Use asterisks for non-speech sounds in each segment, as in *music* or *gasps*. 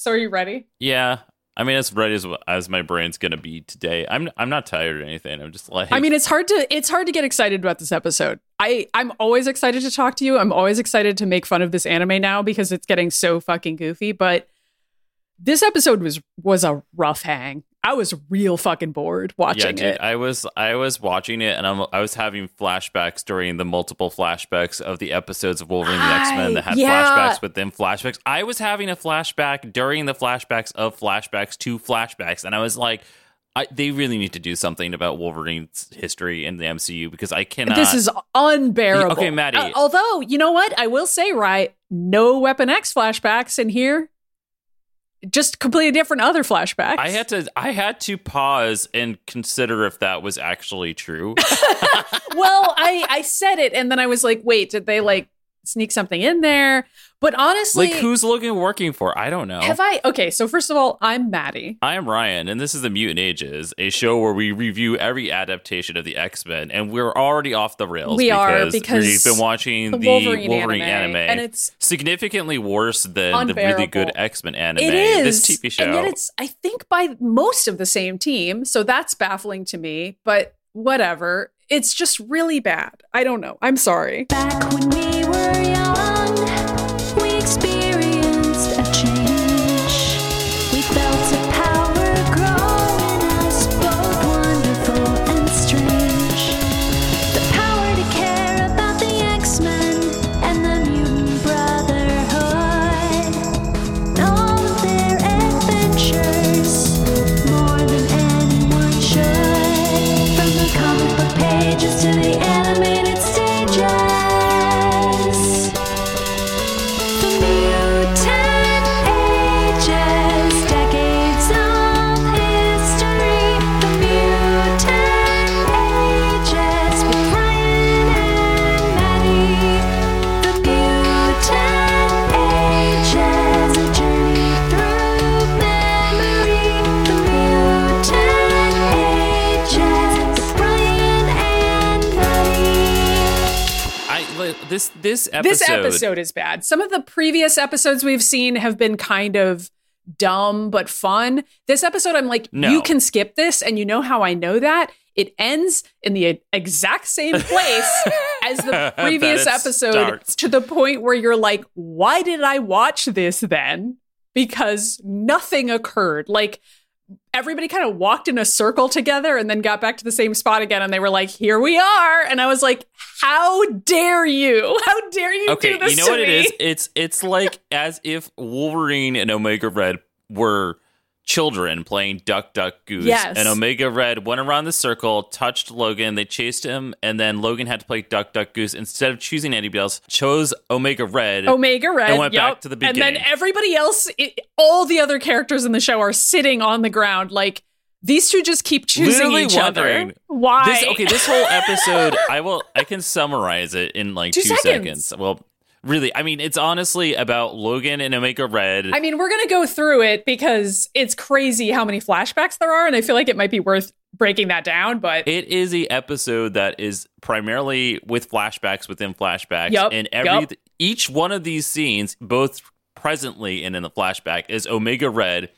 So are you ready? Yeah. I mean, as ready as as my brain's gonna be today. I'm I'm not tired or anything. I'm just like I mean, it's hard to it's hard to get excited about this episode. I I'm always excited to talk to you. I'm always excited to make fun of this anime now because it's getting so fucking goofy, but this episode was was a rough hang. I was real fucking bored watching yeah, dude, it. I was I was watching it and I'm, I was having flashbacks during the multiple flashbacks of the episodes of Wolverine and the X Men that had yeah. flashbacks within flashbacks. I was having a flashback during the flashbacks of flashbacks to flashbacks, and I was like, I, they really need to do something about Wolverine's history in the MCU because I cannot. this is unbearable. Okay, Maddie. Uh, although, you know what? I will say, right, no Weapon X flashbacks in here. Just completely different other flashbacks. I had to I had to pause and consider if that was actually true. *laughs* well, I I said it and then I was like, wait, did they like sneak something in there? But honestly, like who's Logan working for? I don't know. have I? Okay, so first of all, I'm Maddie. I am Ryan, and this is the Mutant Ages, a show where we review every adaptation of the X Men, and we're already off the rails. We are, because, because we've been watching the the, Wolverine Wolverine, anime, anime, and it's significantly worse than the really good X Men anime. It is this TV show. and yet it's I think by most of the same team, so that's baffling to me. But whatever, it's just really bad. I don't know. I'm sorry. Back when we were young, this episode. This episode is bad. Some of the previous episodes we've seen have been kind of dumb but fun. This episode, I'm like, No. you can skip this, and you know how I know that. It ends in the exact same *laughs* place as the *laughs* previous episode starts. to the point where you're like, why did I watch this then? Because nothing occurred. Like, everybody kind of walked in a circle together and then got back to the same spot again and they were like here we are and i was like how dare you *laughs* how dare you okay, do this you know what me? it is? It's it's like as if Wolverine and Omega Red were children playing Duck Duck Goose. Yes. And Omega Red went around the circle, touched Logan, they chased him, and then Logan had to play Duck Duck Goose. Instead of choosing anybody else, chose Omega Red. omega red And went yep. back to the beginning. and then everybody else it, all the other characters in the show are sitting on the ground like these two just keep choosing Literally each wondering, other why This okay, this whole episode, I will I can summarize it in like Two two, seconds. seconds. Well, really, I mean, it's honestly about Logan and Omega Red. I mean, we're going to go through it because it's crazy how many flashbacks there are, and I feel like it might be worth breaking that down. But It is a episode that is primarily with flashbacks within flashbacks, Yup, and every yup. each one of these scenes, both presently and in the flashback, is Omega Red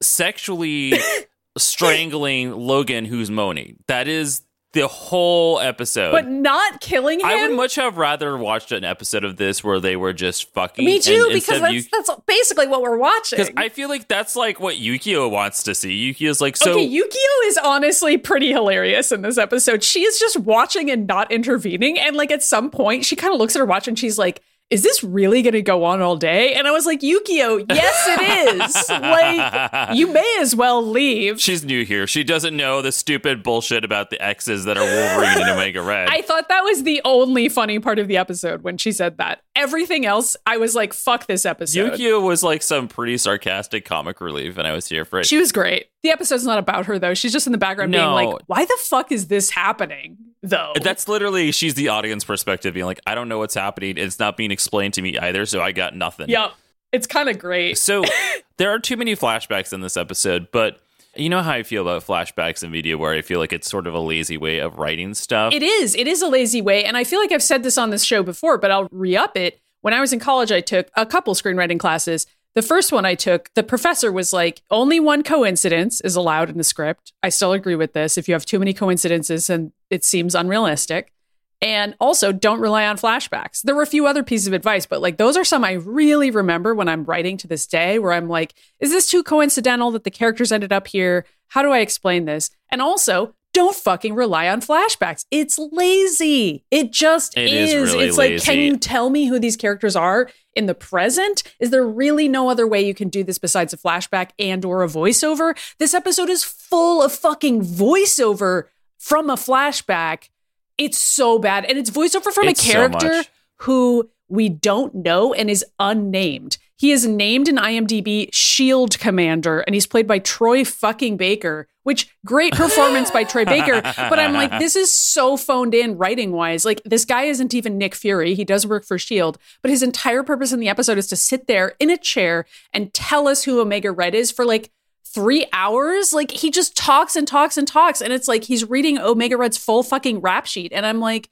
sexually *laughs* strangling Logan, who's moaning. That is the whole episode. but not killing him. I would much have rather watched an episode of this where they were just fucking. Me too, and because that's, you- that's basically what we're watching. because I feel like that's like what Yukio wants to see. Yukio's like, so okay, Yukio is honestly pretty hilarious in this episode. She is just watching and not intervening. And like at some point, she kind of looks at her watch and she's like, is this really going to go on all day? And I was like, Yukio, yes, it is. like, you *laughs* may as well leave. she's new here. She doesn't know the stupid bullshit about the X's that are Wolverine and *laughs* Omega Red. I thought that was the only funny part of the episode when she said that. Everything else, I was like, fuck this episode. Yukio was like some pretty sarcastic comic relief, and I was here for it. She was great. The episode's not about her though. She's just in the background being like, "Why the fuck is this happening?" Though That's literally she's the audience perspective, being like, I don't know what's happening. It's not being explained to me either, so I got nothing. Yep. It's kind of great. So *laughs* there are too many flashbacks in this episode, but you know how I feel about flashbacks in media, where I feel like it's sort of a lazy way of writing stuff. It is. It is a lazy way. And I feel like I've said this on this show before, but I'll re up it. When I was in college, I took a couple screenwriting classes. The first one I took, the professor was like, only one coincidence is allowed in the script. I still agree with this. If you have too many coincidences and it seems unrealistic. And also, don't rely on flashbacks. There were a few other pieces of advice, but like those are some I really remember when I'm writing to this day, where I'm like, is this too coincidental that the characters ended up here? How do I explain this? And also, don't fucking rely on flashbacks. It's lazy. It just It is is. really it's like, can you tell me who these characters are in the present? Is there really no other way you can do this besides a flashback and or a voiceover? This episode is full of fucking voiceover from a flashback. It's so bad. And it's voiceover from It's a character much. who we don't know and is unnamed. He is named in IMDb Shield Commander, and he's played by Troy fucking Baker, which great performance by Troy Baker. But I'm like, this is so phoned in writing wise. Like, this guy isn't even Nick Fury. He does work for Shield, but his entire purpose in the episode is to sit there in a chair and tell us who Omega Red is for like three hours. Like, he just talks and talks and talks. And it's like he's reading Omega Red's full fucking rap sheet. And I'm like,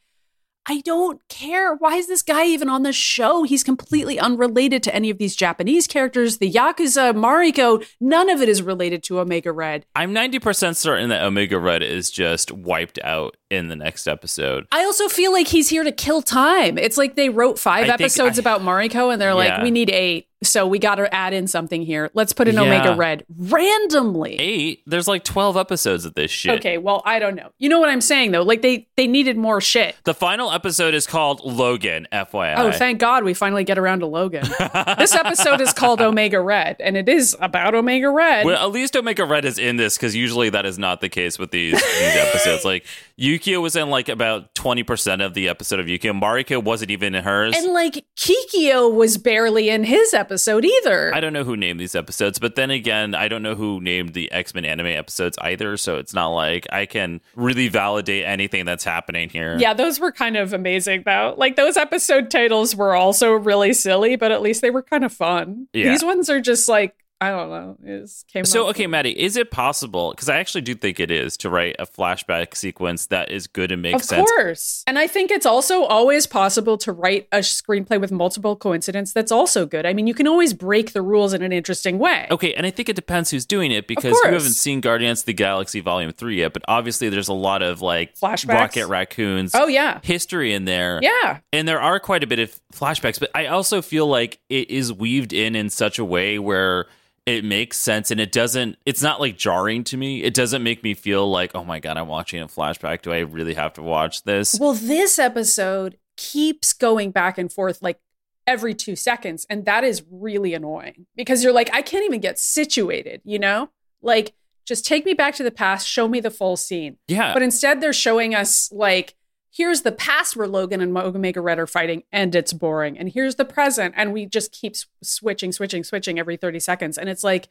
I don't care. Why is this guy even on the show? He's completely unrelated to any of these Japanese characters. The Yakuza, Mariko, none of it is related to Omega Red. I'm 90% certain that Omega Red is just wiped out in the next episode. I also feel like he's here to kill time. It's like they wrote five I episodes I- about Mariko and they're like, we need eight. So we got to add in something here. Let's put in Yeah. Omega Red randomly. Eight? There's like 12 episodes of this shit. Okay, well, I don't know. You know what I'm saying though? Like they they needed more shit. The final episode is called Logan, FYI. Oh, thank God we finally get around to Logan. *laughs* this episode is called Omega Red, and it is about Omega Red. Well, at least Omega Red is in this because usually that is not the case with these, these *laughs* episodes. Like Yukio was in like about 20% of the episode of Yukio. Mariko wasn't even in hers. and like Kikyo was barely in his episode either. I don't know who named these episodes, but then again, I don't know who named the X Men anime episodes either. So it's not like I can really validate anything that's happening here. yeah, those were kind of amazing though. Like those episode titles were also really silly, but at least they were kind of fun. Yeah. These ones are just like I don't know. It came So, okay, Maddie, is it possible? Because I actually do think it is to write a flashback sequence that is good and makes Of sense. Of course. And I think it's also always possible to write a screenplay with multiple coincidence that's also good. I mean, you can always break the rules in an interesting way. Okay, and I think it depends who's doing it because you haven't seen Guardians of the Galaxy Volume 3 yet, but obviously there's a lot of like Flashbacks? Rocket Raccoons Oh yeah. history in there. Yeah. And there are quite a bit of flashbacks, but I also feel like it is weaved in in such a way where it makes sense and it doesn't it's not like jarring to me. It doesn't make me feel like, "Oh my god, I'm watching a flashback. Do I really have to watch this?" Well, this episode keeps going back and forth like every two seconds. And that is really annoying because you're like, I can't even get situated, you know? Like, just take me back to the past, show me the full scene. yeah. But instead, they're showing us like, here's the past where Logan and Omega Red are fighting, and it's boring. And here's the present, and we just keep switching, switching, switching every 30 seconds. And it's like,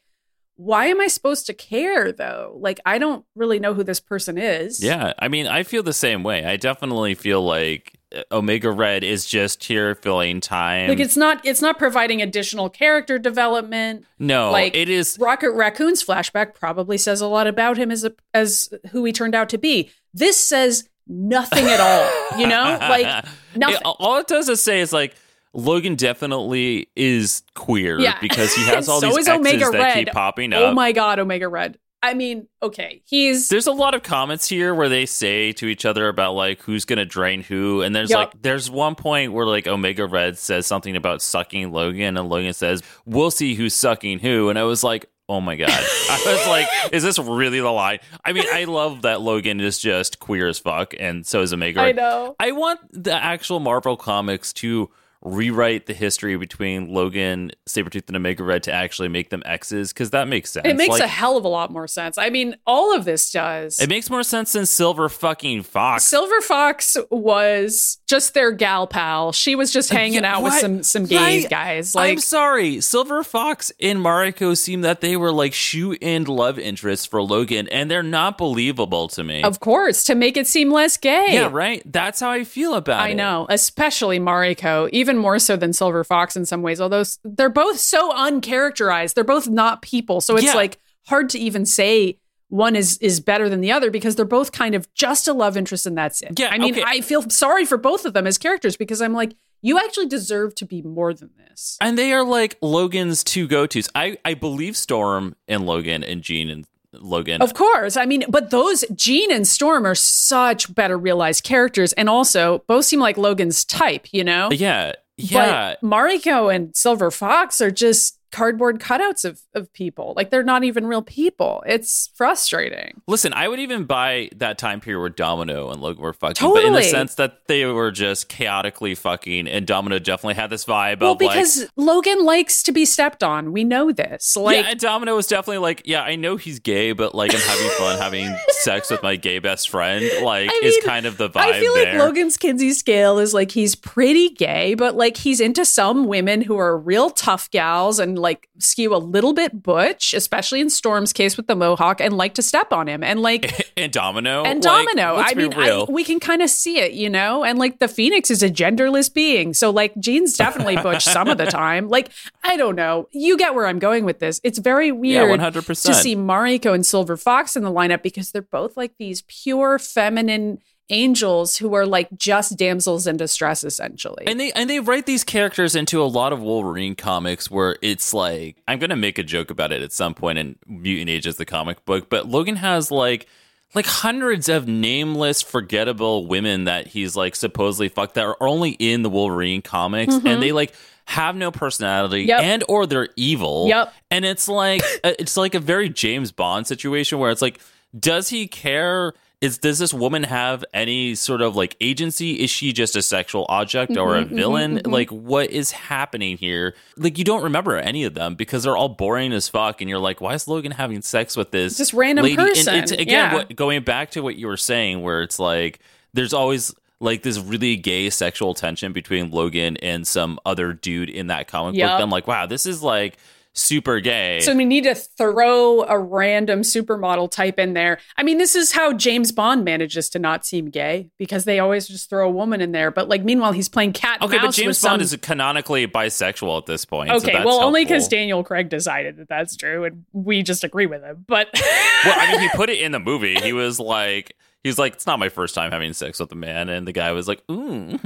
why am I supposed to care though? Like, I don't really know who this person is. Yeah, I mean, I feel the same way. I definitely feel like uh, Omega Red is just here filling time. Like it's not it's not providing additional character development. no, like, it is. Rocket Raccoon's flashback probably says a lot about him as a, as who he turned out to be. This says nothing at all. You know, like *laughs* nothing. It- all it does is say is like Logan definitely is queer Yeah. because he has *laughs* all So these X's Omega that Red. keep popping oh up. oh my god, Omega Red. I mean, okay, he's There's a lot of comments here where they say to each other about like who's gonna drain who, and there's Yup. like there's one point where like Omega Red says something about sucking Logan, and Logan says, "We'll see who's sucking who," and I was like, "Oh my god!" *laughs* I was like, "Is this really the lie?" I mean, I love that Logan is just queer as fuck, and so is Omega. I know. I want the actual Marvel comics to rewrite the history between Logan, Sabretooth, and Omega Red to actually make them X's because that makes sense. It makes Like, a hell of a lot more sense. I mean, all of this does. it makes more sense than Silver fucking Fox. Silver Fox was just their gal pal. She was just hanging Yeah, out with some some gays right. guys. I'm sorry, Silver Fox and Mariko seem that they were like shoe in love interests for Logan, and they're not believable to me. of course, to make it seem less gay. yeah, right. That's how I feel about I it. I know, especially Mariko, even more so than Silver Fox in some ways. Although they're both so uncharacterized, they're both not people. So it's Yeah. like hard to even say one is is better than the other because they're both kind of just a love interest and that's it. Yeah, I mean, okay. I feel sorry for both of them as characters because I'm like, you actually deserve to be more than this. And they are like Logan's two go tos. I, I believe Storm and Logan and Jean and Logan. Of course. I mean, but those Jean and Storm are such better realized characters. And also, both seem like Logan's type, you know? yeah. Yeah. But Mariko and Silver Fox are just cardboard cutouts of, of people. Like they're not even real people. It's frustrating. Listen, I would even buy that time period where Domino and Logan were fucking, but in the sense that they were just chaotically fucking, and Domino definitely had this vibe Well, of like, because Logan likes to be stepped on. We know this. Like, yeah, and Domino was definitely like, yeah, I know he's gay, but like I'm having fun *laughs* having sex with my gay best friend. Like, I is kind of the vibe I feel there. like Logan's Kinsey scale is like he's pretty gay, but like he's into some women who are real tough gals and like skew a little bit butch, especially in Storm's case with the mohawk, and like to step on him. And like *laughs* and Domino, and Domino. let's I mean, I, we can kind of see it, you know? And like the Phoenix is a genderless being. So like Jean's definitely *laughs* butch some of the time. Like, I don't know. You get where I'm going with this. It's very weird one hundred to see Mariko and Silver Fox in the lineup because they're both like these pure feminine angels who are like just damsels in distress essentially. And they and they write these characters into a lot of Wolverine comics where it's like I'm gonna make a joke about it at some point in Mutant Age as the comic book, but Logan has like like hundreds of nameless, forgettable women that he's like supposedly fucked that are only in the Wolverine comics, and they like have no personality Mm-hmm. Yep. and or they're evil. Yep. And it's like *laughs* it's like a very James Bond situation where it's like, does he care? Is does this woman have any sort of like agency? Is she just a sexual object or Mm-hmm, a villain? Like what is happening here? Like you don't remember any of them because they're all boring as fuck, and you're like, why is Logan having sex with this Just random lady? And person. it's again Yeah. what, going back to what you were saying, where it's like there's always like this really gay sexual tension between Logan and some other dude in that comic Yup. book. I'm like, wow, this is like super gay. So we need to throw a random supermodel type in there. I mean, this is how James Bond manages to not seem gay because they always just throw a woman in there. But like, meanwhile, he's playing cat. okay, but James Bond some- is canonically bisexual at this point. so Okay, that's well, only because. Daniel Craig decided that that's true, and we just agree with him. But well, I mean, he put it in the movie. He was like, he's like, it's not my first time having sex with a man, and the guy was like, ooh,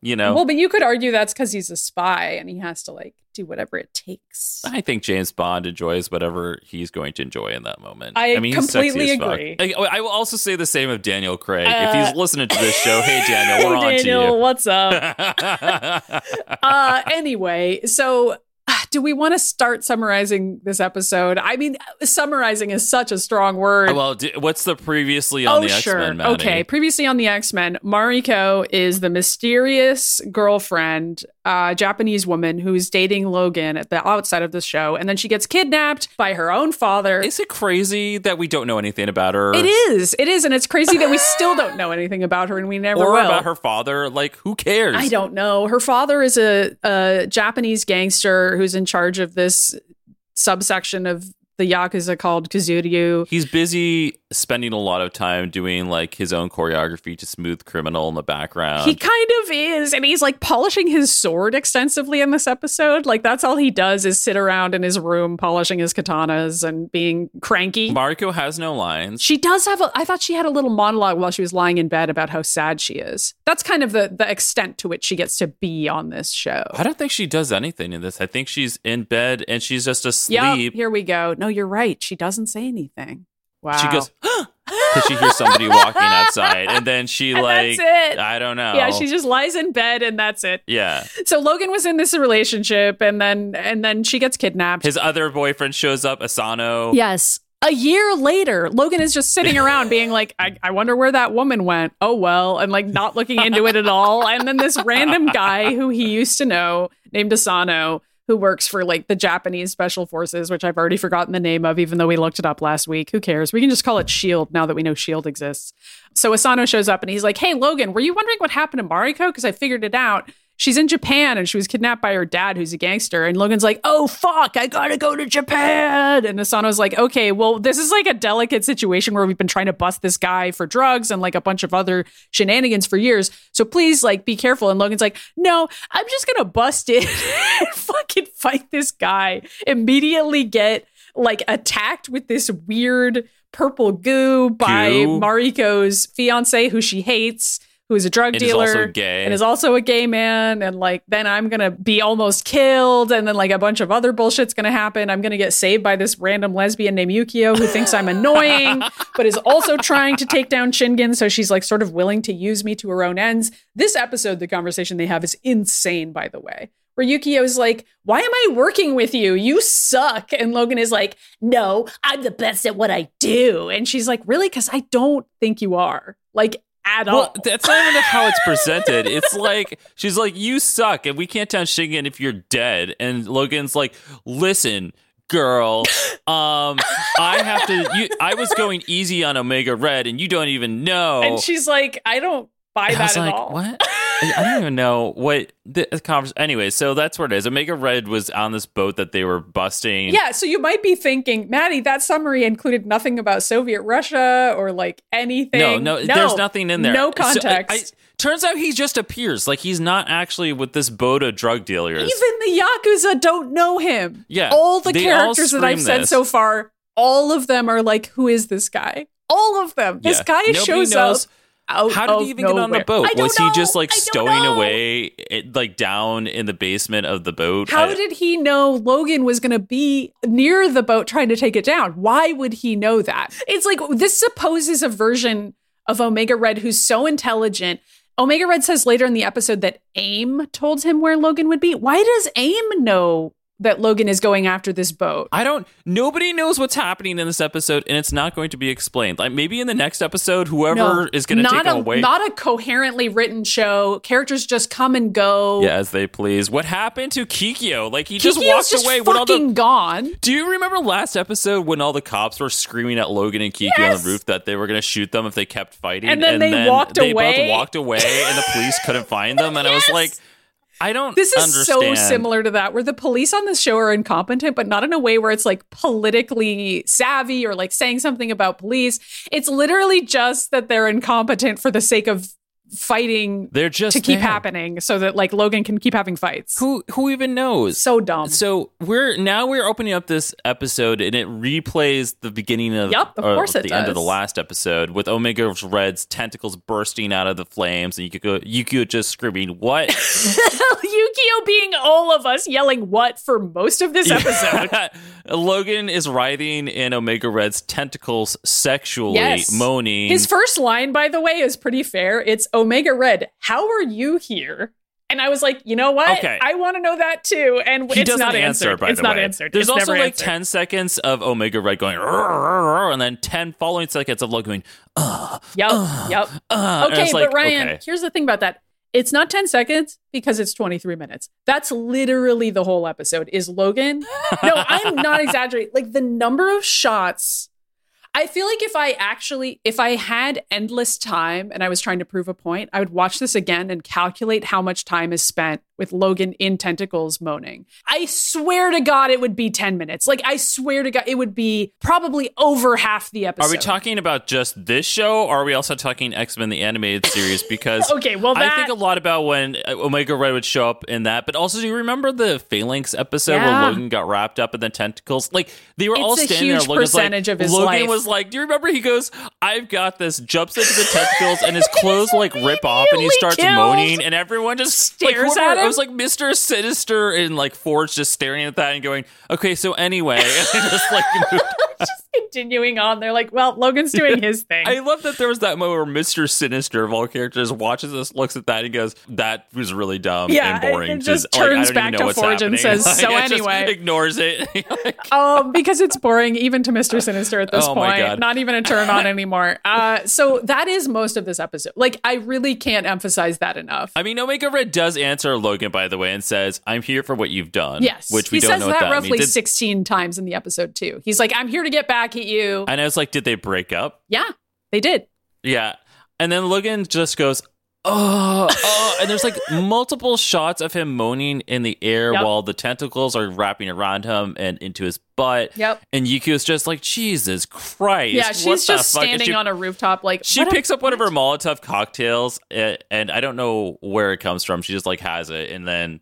you know. well, but you could argue that's because he's a spy and he has to like do whatever it takes. I think James Bond enjoys whatever he's going to enjoy in that moment. I mean, he's sexy completely agree. I, I will also say the same of Daniel Craig. if Uh, he's listening to this show, hey Daniel, we're *laughs* hey, on Daniel, to what's up? *laughs* uh, anyway, so do we want to start summarizing this episode? I mean, summarizing is such a strong word. well, what's the previously on oh, the sure. X Men? Maddie? Okay. Previously on the X Men, Mariko is the mysterious girlfriend, uh, Japanese woman who's dating Logan at the outside of the show. And then she gets kidnapped by her own father. Is it crazy that we don't know anything about her? it is. It is. And it's crazy that we still don't know anything about her and we never or will. about her father. Like, who cares? I don't know. Her father is a, a Japanese gangster who's in charge of this subsection of the Yakuza called Kuzuryu. He's busy spending a lot of time doing like his own choreography to Smooth Criminal in the background. He kind of is, and he's like polishing his sword extensively in this episode. Like that's all he does is sit around in his room polishing his katanas and being cranky. Mariko has no lines. she does have a I thought she had a little monologue while she was lying in bed about how sad she is. That's kind of the the extent to which she gets to be on this show. I don't think she does anything in this. I think she's in bed and she's just Yep, asleep. here we go. No, you're right. She doesn't say anything. Wow. She goes because *gasps* she hears somebody walking outside, and then she And like. I don't know. Yeah, she just lies in bed and that's it. yeah. So Logan was in this relationship and then and then she gets kidnapped. His other boyfriend shows up, Asano. Yes. A year later, Logan is just sitting around being like, I, I wonder where that woman went. Oh, well, and like not looking into it at all. And then this random guy who he used to know named Asano, who works for like the Japanese special forces, which I've already forgotten the name of, even though we looked it up last week. Who cares? We can just call it SHIELD now that we know SHIELD exists. So Asano shows up and he's like, Hey, Logan, were you wondering what happened to Mariko? Because I figured it out. She's in Japan and she was kidnapped by her dad, who's a gangster. And Logan's like, oh, fuck, I gotta go to Japan. And Asano's like, okay, well, this is like a delicate situation where we've been trying to bust this guy for drugs and like a bunch of other shenanigans for years. So please, like, be careful. And Logan's like, no, I'm just gonna bust it *laughs* and fucking fight this guy. Immediately get like attacked with this weird purple goo by Goo? Mariko's fiance, who she hates who is a drug And is dealer gay. and is also a gay man and like then I'm going to be almost killed and then like a bunch of other bullshit's going to happen. I'm going to get saved by this random lesbian named Yukio who thinks I'm annoying *laughs* but is also trying to take down Shingen so she's like sort of willing to use me to her own ends. This episode the conversation they have is insane by the way. Where Yukio is like, Why am I working with you? You suck. And Logan is like, No, I'm the best at what I do. And she's like, Really? Because I don't think you are. Like, at all. Well, that's not even how it's presented. It's like she's like, "You suck, and we can't tell Shingen if you're dead." And Logan's like, "Listen, girl, um, I have to. You, I was going easy on Omega Red, and you don't even know." and she's like, I don't buy I that was at like, all. "What?" *laughs* I don't even know what the conversation. Anyway, so that's what it is. Omega Red was on this boat that they were busting. Yeah, so you might be thinking, Maddie, that summary included nothing about Soviet Russia or like anything. No, no, there's nothing in there. No So, I- context. Turns out he just appears. Like he's not actually with this boat of drug dealers. Even the Yakuza don't know him. Yeah, All the they all characters that I've scream said so far, all of them are like, who is this guy? All of them. This Yeah. guy Nobody shows knows- up. Out How did he oh, even get on the boat? Was he just like stowing know. away, it, like down in the basement of the boat? How I- did he know Logan was going to be near the boat trying to take it down? Why would he know that? It's like this supposes a version of Omega Red who's so intelligent. Omega Red says later in the episode that AIM told him where Logan would be. Why does AIM know that Logan is going after this boat? I don't. Nobody knows what's happening in this episode, and it's not going to be explained. Like maybe in the next episode, whoever No, is going to take a, away, Not a coherently written show. Characters just come and go. yeah, as they please. What happened to Kikyo? Like he just walked just away when all the. fucking gone. Do you remember last episode when all the cops were screaming at Logan and Kiki on the roof that they were going to shoot them if they kept fighting? And then they walked they away? both walked away, and the police couldn't find them. And I was like, I don't. Know. This is understand. so similar to that, where the police on this show are incompetent, but not in a way where it's like politically savvy or like saying something about police. It's literally just that they're incompetent for the sake of fighting They're just to keep there. happening so that like Logan can keep having fights. Who who even knows? so dumb. So we're now we're opening up this episode and it replays the beginning of, Yup, of uh, course it the end of the last episode with Omega Red's tentacles bursting out of the flames and Yukio, Yukio just screaming, "What?" *laughs* Yukio being all of us yelling what for most of this episode. *laughs* Logan is writhing in Omega Red's tentacles sexually, Yes. moaning. His first line, by the way, is pretty fair. It's Omega Red, how are you here? And I was like, you know what? Okay. I want to know that too. And he it's doesn't not answer, answered. by it's the not way. answered. There's It's also like answered. 10 seconds of Omega Red going, "Rrr, rrr, rrr," and then 10 following seconds of Logan going, Yep. yep. uh, Okay, it's but Ryan, okay. here's the thing about that. It's not 10 seconds because it's 23 minutes. That's literally the whole episode. Is Logan? No, I'm not *laughs* exaggerating. Like the number of shots. I feel like if I actually, if I had endless time and I was trying to prove a point, I would watch this again and calculate how much time is spent with Logan in tentacles moaning. I swear to God, it would be 10 minutes. Like, I swear to God, it would be probably over half the episode. Are we talking about just this show, or are we also talking X Men the animated series? Because *laughs* Okay, well, I think a lot about when uh, Omega Red would show up in that. But also, do you remember the Phalanx episode Yeah. where Logan got wrapped up in the tentacles? Like they were all It's a standing huge there. Logan's percentage like, of his Logan life. was like, "Do you remember?" He goes, "I've got this." Jumps into the tentacles, and his *laughs* clothes like rip off, and he starts killed. moaning, and everyone just Stares whoever- at him. Was like Mister Sinister and like Forge just staring at that and going, "Okay, so anyway," *laughs* and they just like. moved *laughs* just continuing on. They're like, well, Logan's doing his thing. I love that there was that moment where Mr. Sinister of all characters watches this, looks at that, and goes, "That was really dumb Yeah, and boring." it- it just like, turns back to Forge and says, *laughs* "So it just anyway." ignores it. *laughs* Like, um, because it's boring, even to Mr. Sinister at this Oh point. Not even a turn on anymore. Uh, so that is most of this episode. Like, I really can't emphasize that enough. I mean, Omega Red does answer Logan, by the way, and says, "I'm here for what you've done." yes, which we he don't says know that, that roughly means. 16 times in the episode too. He's like, "I'm here to get back at you." and I was like, "Did they break up?" yeah, they did. Yeah. And then Logan just goes, oh, oh. And there's like *laughs* multiple shots of him moaning in the air Yep. while the tentacles are wrapping around him and into his butt. Yep. And Yukio's just like, Jesus Christ. Yeah, she's just fuck?" Standing she, on a rooftop, like She what a- picks up one of her Molotov cocktails, uh, and I don't know where it comes from. She just like has it, and then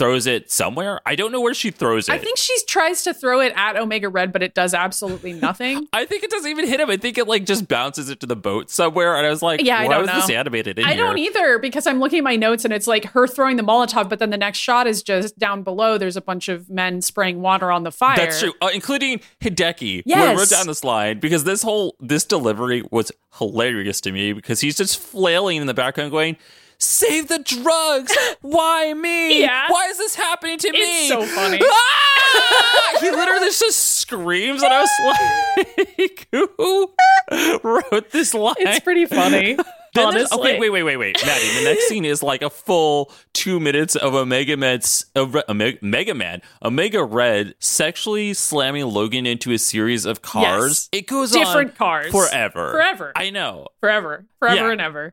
throws it somewhere. I don't know where she throws it. I think she tries to throw it at Omega Red, but it does absolutely *laughs* nothing. I think it doesn't even hit him. I think it like just bounces it to the boat somewhere. And I was like, Yeah, I why don't was this animated in I here? don't either because I'm looking at my notes and it's like her throwing the Molotov, but then the next shot is just down below. There's a bunch of men spraying water on the fire. That's true, uh, including Hideki. Yes. Who I wrote down this line because this whole this delivery was hilarious to me because he's just flailing in the background, going, "Save the drugs! *laughs* Why me? Yeah. Why is this happening to me? It's so funny. *laughs* Ah! he literally just screams, and I was like, *laughs* "Who wrote this line?" It's pretty funny. Then okay, wait, wait, wait, wait, Maddie. The next scene is like a full two minutes of Omega Man's Omega, Mega Man, Omega Red sexually slamming Logan into a series of cars. Yes. It goes Different on cars. forever, Forever. I know. forever, forever Yeah. and ever.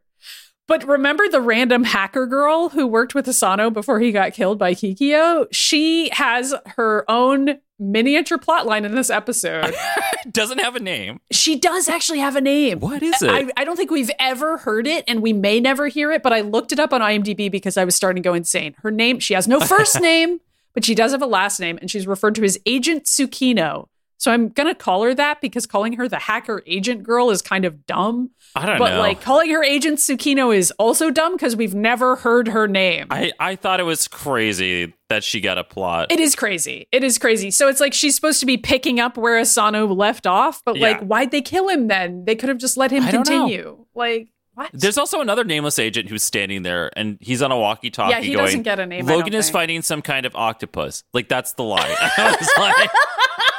But remember the random hacker girl who worked with Asano before he got killed by Kikyo? She has her own miniature plotline in this episode. *laughs* Doesn't have a name. she does actually have a name. What is it? I, I don't think we've ever heard it, and we may never hear it, but I looked it up on IMDb because I was starting to go insane. Her name, she has no first *laughs* name, but she does have a last name, and she's referred to as Agent Tsukino. So I'm going to call her that because calling her the hacker agent girl is kind of dumb. I don't But know. But like calling her Agent Tsukino is also dumb because we've never heard her name. I, I thought it was crazy that she got a plot. it is crazy. It is crazy. So it's like she's supposed to be picking up where Asano left off, but like, why'd they kill him then? They could have just let him I continue. Like, what? There's also another nameless agent who's standing there, and he's on a walkie-talkie. Yeah, he going, doesn't get a name, Logan is think. fighting some kind of octopus. Like that's the line. *laughs* *laughs*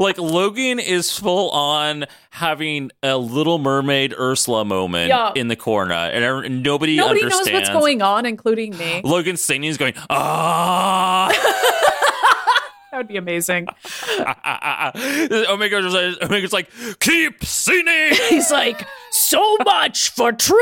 Like, Logan is full on having a Little Mermaid Ursula moment Yeah. in the corner, and nobody Nobody knows understands. what's going on, including me. Logan's singing, he's going ah. *laughs* Would be amazing. *laughs* Omega's, Omega's like keep singing. *laughs* He's like, so much for true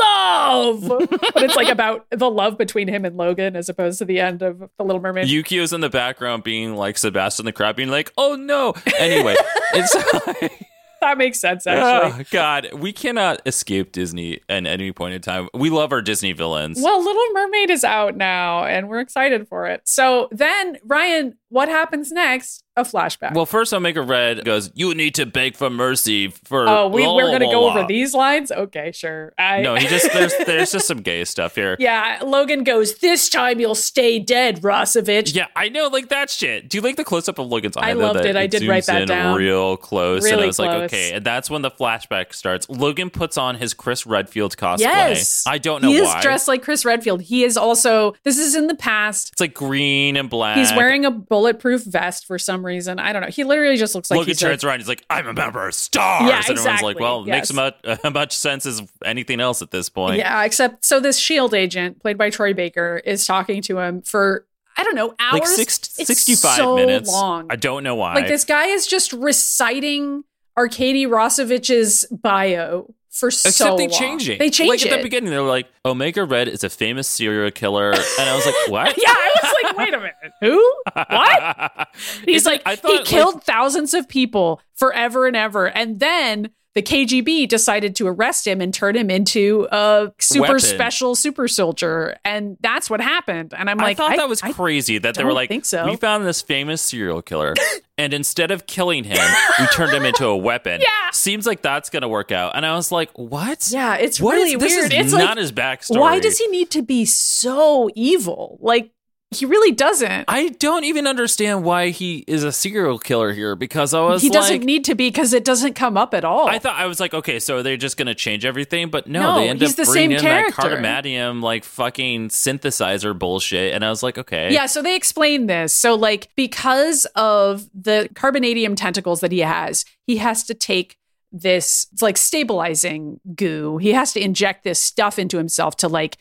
love. but it's like about the love between him and Logan as opposed to the end of The Little Mermaid. Yukio's in the background being like Sebastian the Crab, being like, oh no. Anyway, it's *laughs* that makes sense, actually. oh, God, we cannot escape Disney at any point in time. We love our Disney villains. Well, Little Mermaid is out now, and we're excited for it. So then, Ryan, what happens next? A flashback. Well, first Omega Red goes, "You need to beg for mercy for." oh, we, la, we're going to go la." over these lines? Okay, sure. I, No, he just there's *laughs* there's just some gay stuff here. yeah, Logan goes, This time you'll stay dead, Rossovich. Yeah, I know, like that shit. Do you like the close up of Logan's eye? I loved that it. I did write that in down. real close, and I Really was like, okay, and that's when the flashback starts. Logan puts on his Chris Redfield cosplay. Yes. I don't know He why. is dressed like Chris Redfield. He is also, this is in the past. it's like green and black. He's wearing a bulletproof vest for some reason. I don't know. He literally just looks like Logan he's turns a, around. He's like, "I'm a member of Stars." Yeah, and everyone's exactly. like, "Well, it makes much uh, *laughs* much sense as anything else at this point." Yeah, except so this shield agent, played by Troy Baker, is talking to him for I don't know hours. like six, It's 65 so minutes. long. I don't know why. Like this guy is just reciting Arkady Rossovich's bio for so Except they long. change it. They change like it. at the beginning. They were like, "Omega Red is a famous serial killer," and I was like, "What?" *laughs* yeah, I was like, wait a minute, who? What? *laughs* He's like, I he thought, like- killed thousands of people forever and ever, and then the KGB decided to arrest him and turn him into a super Weapon. special super soldier, and that's what happened. And I'm like, I thought that was I- crazy that they were like, think so. "We found this famous serial killer, *laughs* and instead of killing him, we turned him into a weapon." Yeah. seems like that's gonna work out. And I was like, "What? yeah, it's What is- really this weird. Is it's not like, his backstory. why does he need to be so evil? Like, he really doesn't. I don't even understand why he is a serial killer here because I was He doesn't like, need to be because it doesn't come up at all. I thought I was like, okay, so they're just gonna change everything, but no, No, they end he's up the bringing same in character. that carbonadium like fucking synthesizer bullshit, and I was like, okay, Yeah, so they explain this. So, like, because of the carbonadium tentacles that he has, he has to take this it's like stabilizing goo. He has to inject this stuff into himself to like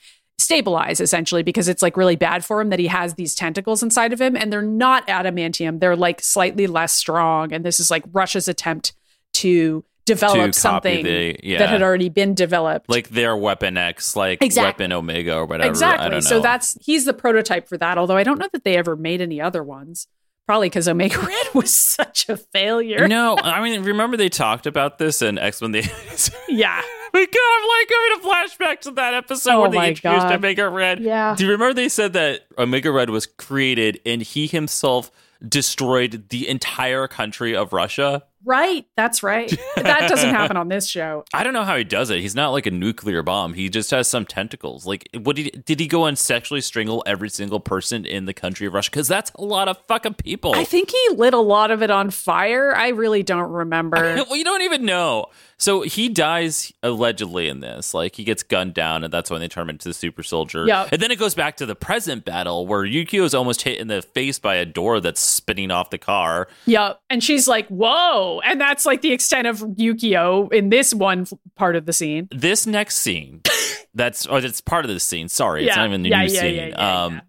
stabilize essentially because it's like really bad for him that he has these tentacles inside of him and they're not adamantium. They're like slightly less strong. And this is like Russia's attempt to develop To something the- yeah. that had already been developed. like their Weapon X, like Exactly. Weapon Omega or whatever. I Exactly. don't know. So that's he's the prototype for that. Although I don't know that they ever made any other ones. Probably because Omega Red was such a failure. no. I mean, remember they talked about this in X Men: The *laughs* Yeah. *laughs* god, I'm like having a flashback to that episode Oh when they introduced God. Omega Red. Yeah. Do you remember they said that Omega Red was created and he himself destroyed the entire country of Russia? Right. That's right. that doesn't happen *laughs* on this show. I don't know how he does it. He's not like a nuclear bomb. He just has some tentacles. Like, what did he, did he go and sexually strangle every single person in the country of Russia? Because that's a lot of fucking people. I think he lit a lot of it on fire. I really don't remember. *laughs* well, you don't even know. So he dies allegedly in this. Like he gets gunned down, and that's when they turn him into the super soldier. Yep. And then it goes back to the present battle where Yukio is almost hit in the face by a door that's spinning off the car. Yep. And she's like, whoa. And that's like the extent of Yukio in this one part of the scene. This next scene, *laughs* that's or it's part of the scene. Sorry, it's not even the Yeah, new yeah, scene. yeah, yeah, um, yeah.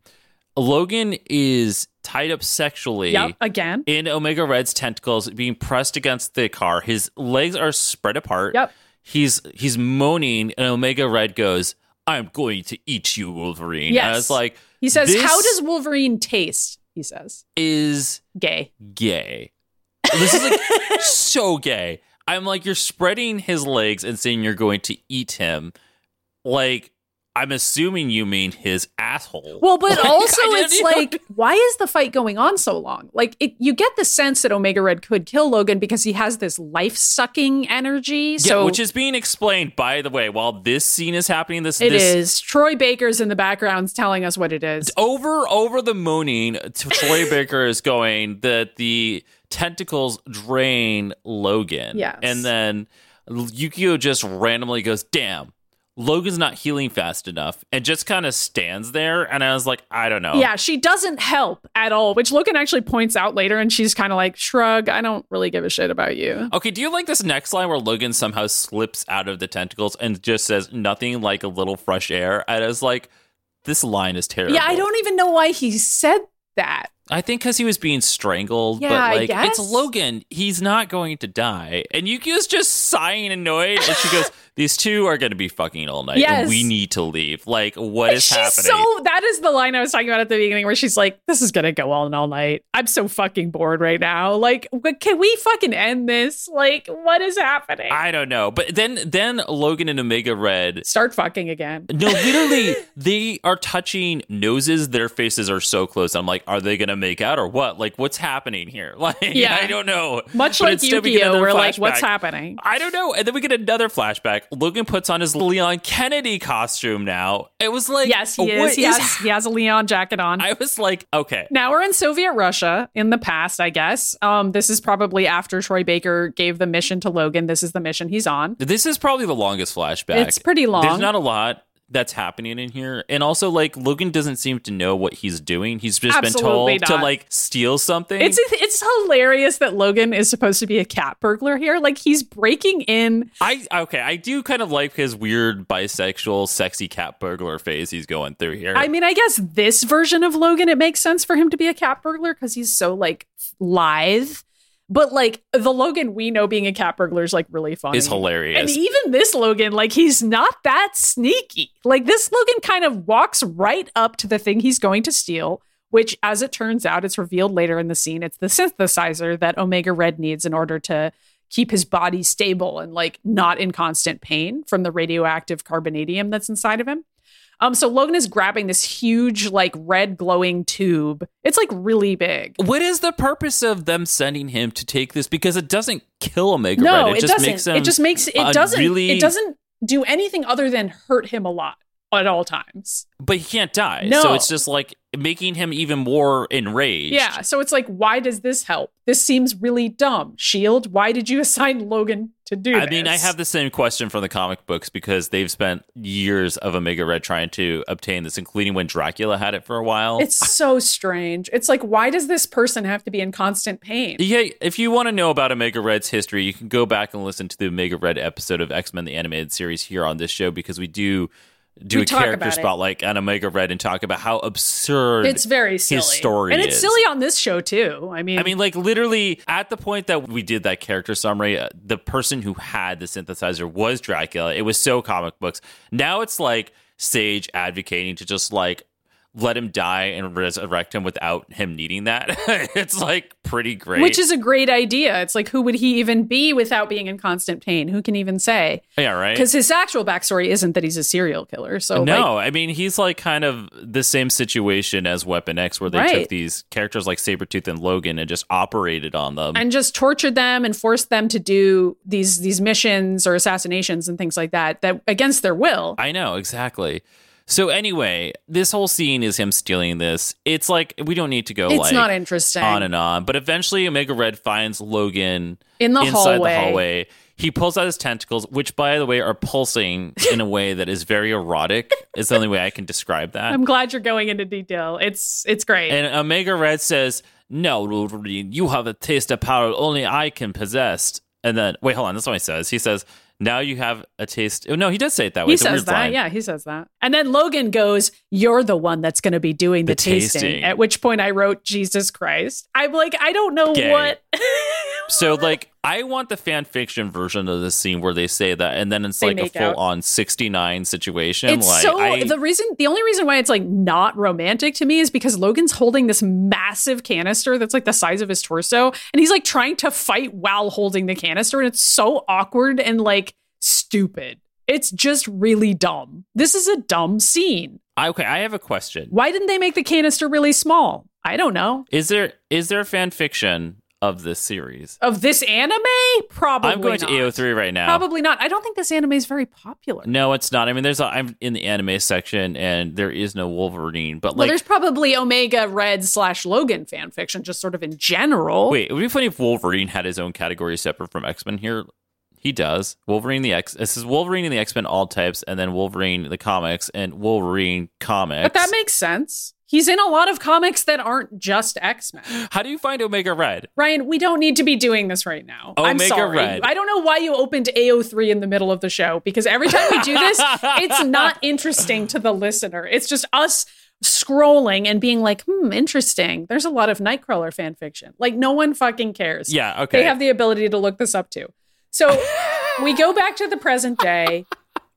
Logan is tied up sexually. Yep. Again. in Omega Red's tentacles, being pressed against the car. His legs are spread apart. Yep. He's he's moaning, and Omega Red goes, "I'm going to eat you, Wolverine." Yes. And I was like, He says, How does Wolverine taste? He says, is Gay. gay. This is like *laughs* so gay. I'm like, you're spreading his legs and saying you're going to eat him. Like, I'm assuming you mean his asshole. Well, but Like, *laughs* also it's like, why is the fight going on so long? Like, it, you get the sense that Omega Red could kill Logan because he has this life sucking energy. yeah, So which is being explained, by the way, while this scene is happening. This it this is. Troy Baker's in the background telling us what it is. over over the moaning troy *laughs* baker is going that the tentacles drain logan Yes. and then yukio just randomly goes damn logan's not healing fast enough and just kind of stands there and i was like i don't know Yeah, she doesn't help at all, which Logan actually points out later, and she's kind of like, shrug, I don't really give a shit about you. okay do you like this next line where logan somehow slips out of the tentacles and just says nothing like a little fresh air and i was like this line is terrible Yeah, I don't even know why he said that. I think because he was being strangled, Yeah, but I like it's. Logan, he's not going to die. And Yuki is just sighing annoyed, and she goes, "These two are going to be fucking all night, Yes. and we need to leave. Like, what is she's happening?" so that is the line I was talking about at the beginning where she's like, This is gonna go on all night. I'm so fucking bored right now. Like, can we fucking end this? Like, what is happening? I don't know, but then then Logan and Omega Red. Start fucking again. No, literally, *laughs* they are touching noses. Their faces are so close. I'm like, are they going to make out or what? Like, what's happening here? *laughs* Like, Yeah. I don't know. Much But like we Yukio, another we're like, what's happening? I don't know. And then we get another flashback. Logan puts on his Leon Kennedy costume now. It was like, Yes, he is. He has he has a Leon jacket on. I was like, okay. Now we're in Soviet Russia in the past, I guess. Um, this is probably after Troy Baker gave the mission to Logan. This is the mission he's on. This is probably the longest flashback. It's pretty long. There's not a lot that's happening in here. And also, like, Logan doesn't seem to know what he's doing. He's just Absolutely been told to, like, steal something. It's it's hilarious that Logan is supposed to be a cat burglar here. Like he's breaking in. I okay, I do kind of like his weird bisexual, sexy cat burglar phase he's going through here. I mean, I guess this version of Logan, it makes sense for him to be a cat burglar because he's so like lithe. But like the Logan we know being a cat burglar is like really funny. is hilarious. And even this Logan, like he's not that sneaky. Like this Logan kind of walks right up to the thing he's going to steal, which as it turns out, it's revealed later in the scene, it's the synthesizer that Omega Red needs in order to keep his body stable and like not in constant pain from the radioactive carbonadium that's inside of him. Um, so Logan is grabbing this huge, like red glowing tube. It's like really big. what is the purpose of them sending him to take this? Because it doesn't kill Omega No, Red. It, it, just doesn't. makes him. it just makes it doesn't. really- It doesn't do anything other than hurt him a lot at all times. but he can't die. No. So it's just like making him even more enraged. Yeah. So it's like, why does this help? This seems really dumb. Shield, why did you *laughs* assign Logan to do I this? mean, I have the same question from the comic books because they've spent years of Omega Red trying to obtain this, including when Dracula had it for a while. It's so strange. It's like, why does this person have to be in constant pain? Yeah, if you want to know about Omega Red's history, you can go back and listen to the Omega Red episode of X Men the Animated Series here on this show because we do do We a talk character spotlight on Omega Red and talk about how absurd It's very silly. his story and it's is. silly on this show too. I mean, I mean, like literally at the point that we did that character summary, uh, the person who had the synthesizer was Dracula. It was so comic books. Now it's like Sage advocating to just like let him die and resurrect him without him needing that. *laughs* it's like pretty great. Which is a great idea. It's like, who would he even be without being in constant pain? Who can even say? yeah, right. Because his actual backstory isn't that he's a serial killer. So, no, like, I mean he's like kind of the same situation as Weapon X, where they Right. took these characters like Sabretooth and Logan and just operated on them. and just tortured them and forced them to do these these missions or assassinations and things like that that against their will. I know exactly. So anyway, this whole scene is him stealing this. It's like we don't need to go it's like not interesting. on and on, but eventually Omega Red finds Logan In the inside hallway. the hallway. He pulls out his tentacles, which by the way are pulsing *laughs* in a way that is very erotic. is the only way I can describe that. I'm glad you're going into detail. It's it's great. And Omega Red says, No, Wolverine, you have a taste of power only I can possess. And then, wait, hold on. That's what he says. He says, Now you have a taste. Oh, no, he does say it that way. he It's says that. line. Yeah, he says that. And then Logan goes, You're the one that's going to be doing the, The tasting. tasting. At which point I wrote, Jesus Christ. I'm like, I don't know Gay. what. *laughs* So, like, I want the fan fiction version of this scene where they say that, and then it's They like a make out. full on 69 situation. It's like, so I, the reason the only reason why it's like not romantic to me is because Logan's holding this massive canister that's like the size of his torso and he's like trying to fight while holding the canister and it's so awkward and like stupid. It's just really dumb. This is a dumb scene. I- okay, I have a question. Why didn't they make the canister really small? I don't know. Is there is there fan fiction of this series? Of this anime? Probably I'm going not. to AO3 right now. Probably not. I don't think this anime is very popular. No, it's not. I mean, there's a, I'm in the anime section, and there is no Wolverine. But well, like, there's probably Omega Red slash Logan fan fiction, just sort of in general. wait, it would be funny if Wolverine had his own category separate from X Men. Here, he does. Wolverine the X. This is Wolverine and the X Men all types, and then Wolverine the comics and Wolverine comics. But that makes sense. He's in a lot of comics that aren't just X Men. How do you find Omega Red? Ryan, we don't need to be doing this right now. I'm Omega sorry. Red. I don't know why you opened AO3 in the middle of the show because every time we do this, it's *laughs* not interesting to the listener. It's just us scrolling and being like, hmm, interesting. There's a lot of Nightcrawler fan fiction. Like, no one fucking cares. Yeah, okay. They have the ability to look this up too. So we go back to the present day.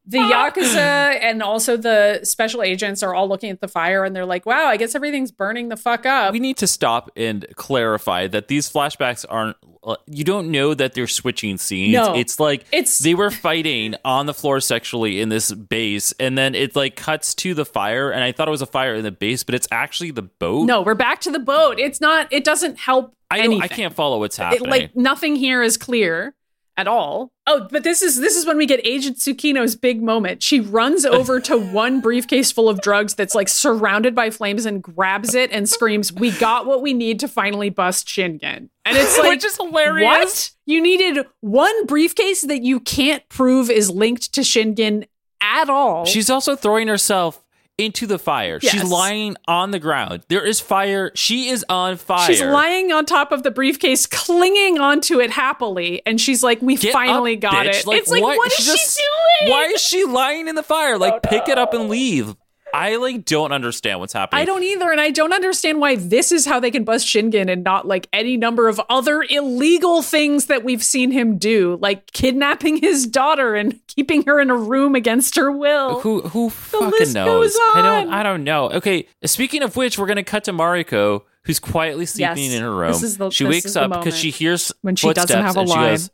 The Yakuza *clears throat* and also the special agents are all looking at the fire and they're like, wow, I guess everything's burning the fuck up. we need to stop and clarify that these flashbacks aren't. Uh, you don't know that they're switching scenes. No. it's like It's- they were fighting on the floor sexually in this base, and then it like cuts to the fire, and I thought it was a fire in the base, but it's actually the boat. no, we're back to the boat. It's not, it doesn't help. I don't. I can't follow what's It, happening. like nothing here is clear at all. Oh, but this is this is when we get Agent Tsukino's big moment. She runs over to *laughs* one briefcase full of drugs that's like surrounded by flames and grabs it and screams, "We got what we need to finally bust Shingen." And it's *laughs* like Which is hilarious. What? You needed one briefcase that you can't prove is linked to Shingen at all. She's also throwing herself into the fire. She's lying on the ground. There is fire. She is on fire. She's lying on top of the briefcase, clinging onto it happily, and she's like, "We Get finally up, got bitch. it." it's like, what is she she doing? Why is she lying in the fire? Like, pick it up and leave. I like don't understand what's happening. I don't either, and I don't understand why this is how they can bust Shingen and not like any number of other illegal things that we've seen him do, like kidnapping his daughter and keeping her in a room against her will. Who who fucking list knows? I don't on. I don't know. Okay, speaking of which, we're gonna cut to Mariko, who's quietly sleeping Yes, in her room. this is the- she wakes up because she hears when she doesn't have a line. She goes,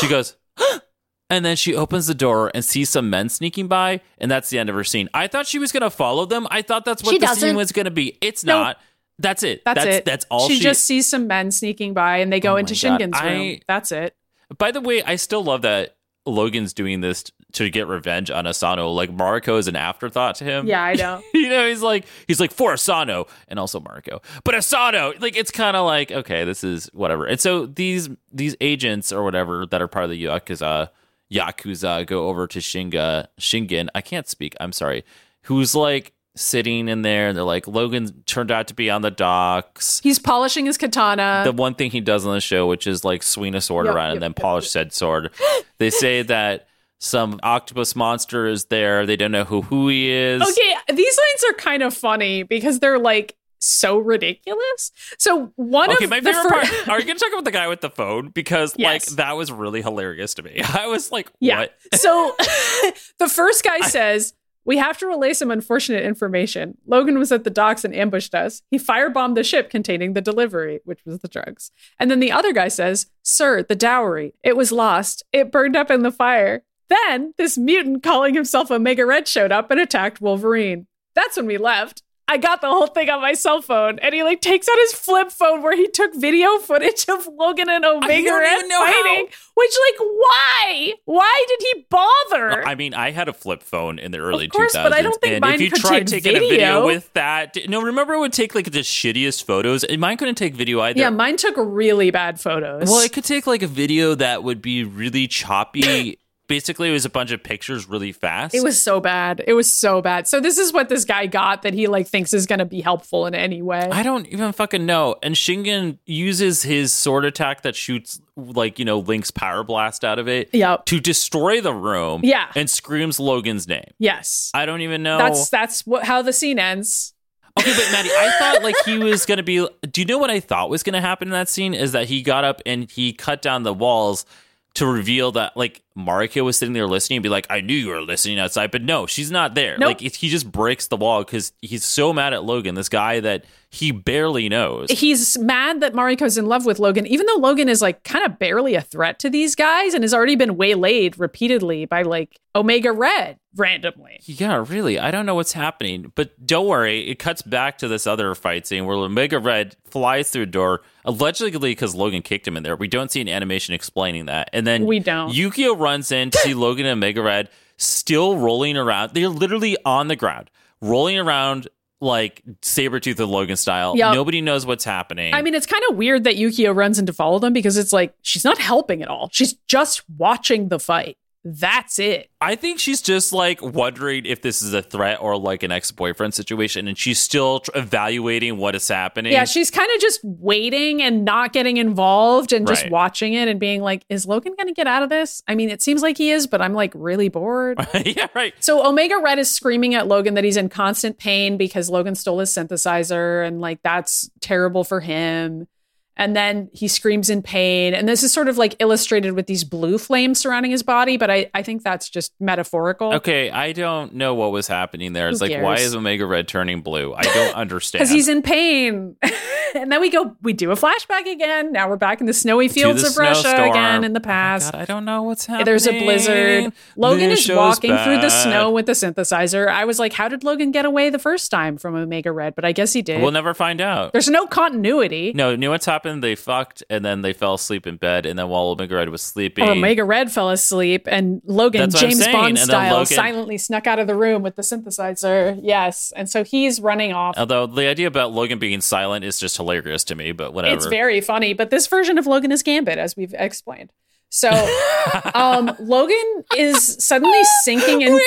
she goes, and then she opens the door and sees some men sneaking by, and that's the end of her scene. I thought she was gonna follow them. I thought that's what She the scene doesn't. was gonna be. It's not. That's it. That's, it. That's all she, she, just sees some men sneaking by, and they go Oh into. Shingen's room. I- That's it. By the way, I still love that Logan's doing this to get revenge on Asano. Like Mariko is an afterthought to him. Yeah, I *laughs* know. you know, he's like he's like for Asano and also Mariko, but Asano, like it's kind of like okay, this is whatever. And so these these agents or whatever that are part of the Yakuza Yakuza go over to Shinga Shingen. I can't speak. I'm sorry. Who's like sitting in there? and They're like Logan turned out to be on the docks. He's polishing his katana. The one thing he does on the show, which is like swing a sword Yep, around yep, and then yep, polish said sword. They say *laughs* that some octopus monster is there. They don't know who who he is. Okay, these lines are kind of funny because they're like so ridiculous. So one Okay, of my the favorite fir- part. Are you going to talk about the guy with the phone? Because Yes. like that was really hilarious to me. *laughs* I was like, Yeah. what? So *laughs* the first guy says, We have to relay some unfortunate information. Logan was at the docks and ambushed us. He firebombed the ship containing the delivery, which was the drugs. And then the other guy says, Sir, the dowry. It was lost. It burned up in the fire. Then this mutant calling himself Omega Red showed up and attacked Wolverine. That's when we left. I got the whole thing on my cell phone, and he like takes out his flip phone where he took video footage of Logan and Omega don't Red even how. fighting. Which, like, why? Why did he bother? I mean, I had a flip phone in the early course, 2000s. but I don't think and mine if you could tried take taking a video video. with that, no, remember it would take like the shittiest photos. And Mine couldn't take video either. yeah, mine took really bad photos. Well, it could take like a video that would be really choppy. *coughs* Basically, it was a bunch of pictures really fast. It was so bad. It was so bad. So this is what this guy got that he like thinks is going to be helpful in any way. I don't even fucking know. And Shingen uses his sword attack that shoots like, you know, Link's power blast out of it Yep. to destroy the room. Yeah. And screams Logan's name. Yes. I don't even know. That's that's what how the scene ends. Okay, but Maddy, I thought like he was gonna be. Do you know what I thought was gonna happen in that scene? Is that he got up and he cut down the walls to reveal that like Mariko was sitting there listening and be like, "I knew you were listening outside," but no, she's not there. Nope. Like he just breaks the wall because he's so mad at Logan, this guy that he barely knows. He's mad that Mariko's in love with Logan, even though Logan is like kind of barely a threat to these guys and has already been waylaid repeatedly by like Omega Red randomly. Yeah, really. I don't know what's happening. But don't worry, it cuts back to this other fight scene where Omega Red flies through a door, allegedly because Logan kicked him in there. We don't see an animation explaining that. And then We don't. Yukio runs in to see Logan and Omega Red still rolling around. They're literally on the ground, rolling around like Sabretooth and Logan style. Yep. Nobody knows what's happening. I mean, it's kind of weird that Yukio runs in to follow them because it's like she's not helping at all. She's just watching the fight. That's it. I think she's just like wondering if this is a threat or like an ex boyfriend situation, and she's still tr- evaluating what is happening. Yeah, she's kind of just waiting and not getting involved and just Right. watching it and being like, is Logan going to get out of this? I mean, it seems like he is, but I'm like really bored. *laughs* yeah, right. So Omega Red is screaming at Logan that he's in constant pain because Logan stole his synthesizer and like that's terrible for him. And then he screams in pain. And this is sort of like illustrated with these blue flames surrounding his body, but I, I think that's just metaphorical. Okay, I don't know what was happening there. It's Who like, why is Omega Red turning blue? I don't *laughs* understand. Because he's in pain. *laughs* and then we go, we do a flashback again. Now we're back in the snowy fields the of Russia snowstorm. again in the Oh past. God, I don't know what's happening. There's a blizzard. Logan This is walking through the snow with the synthesizer. I was like, how did Logan get away the first time from Omega Red? But I guess he did. We'll never find out. There's no continuity. No, you know what's happened? They fucked and then they fell asleep in bed, and then while Omega Red was sleeping, Or Omega Red fell asleep, and Logan, That's what I'm James. Bond And style, Logan- silently snuck out of the room with the synthesizer. Yes, and so he's running off. although the idea about Logan being silent is just hilarious to me, but whatever. It's very funny, but this version of Logan is Gambit, as we've explained. So, um, *laughs* Logan is suddenly sinking in.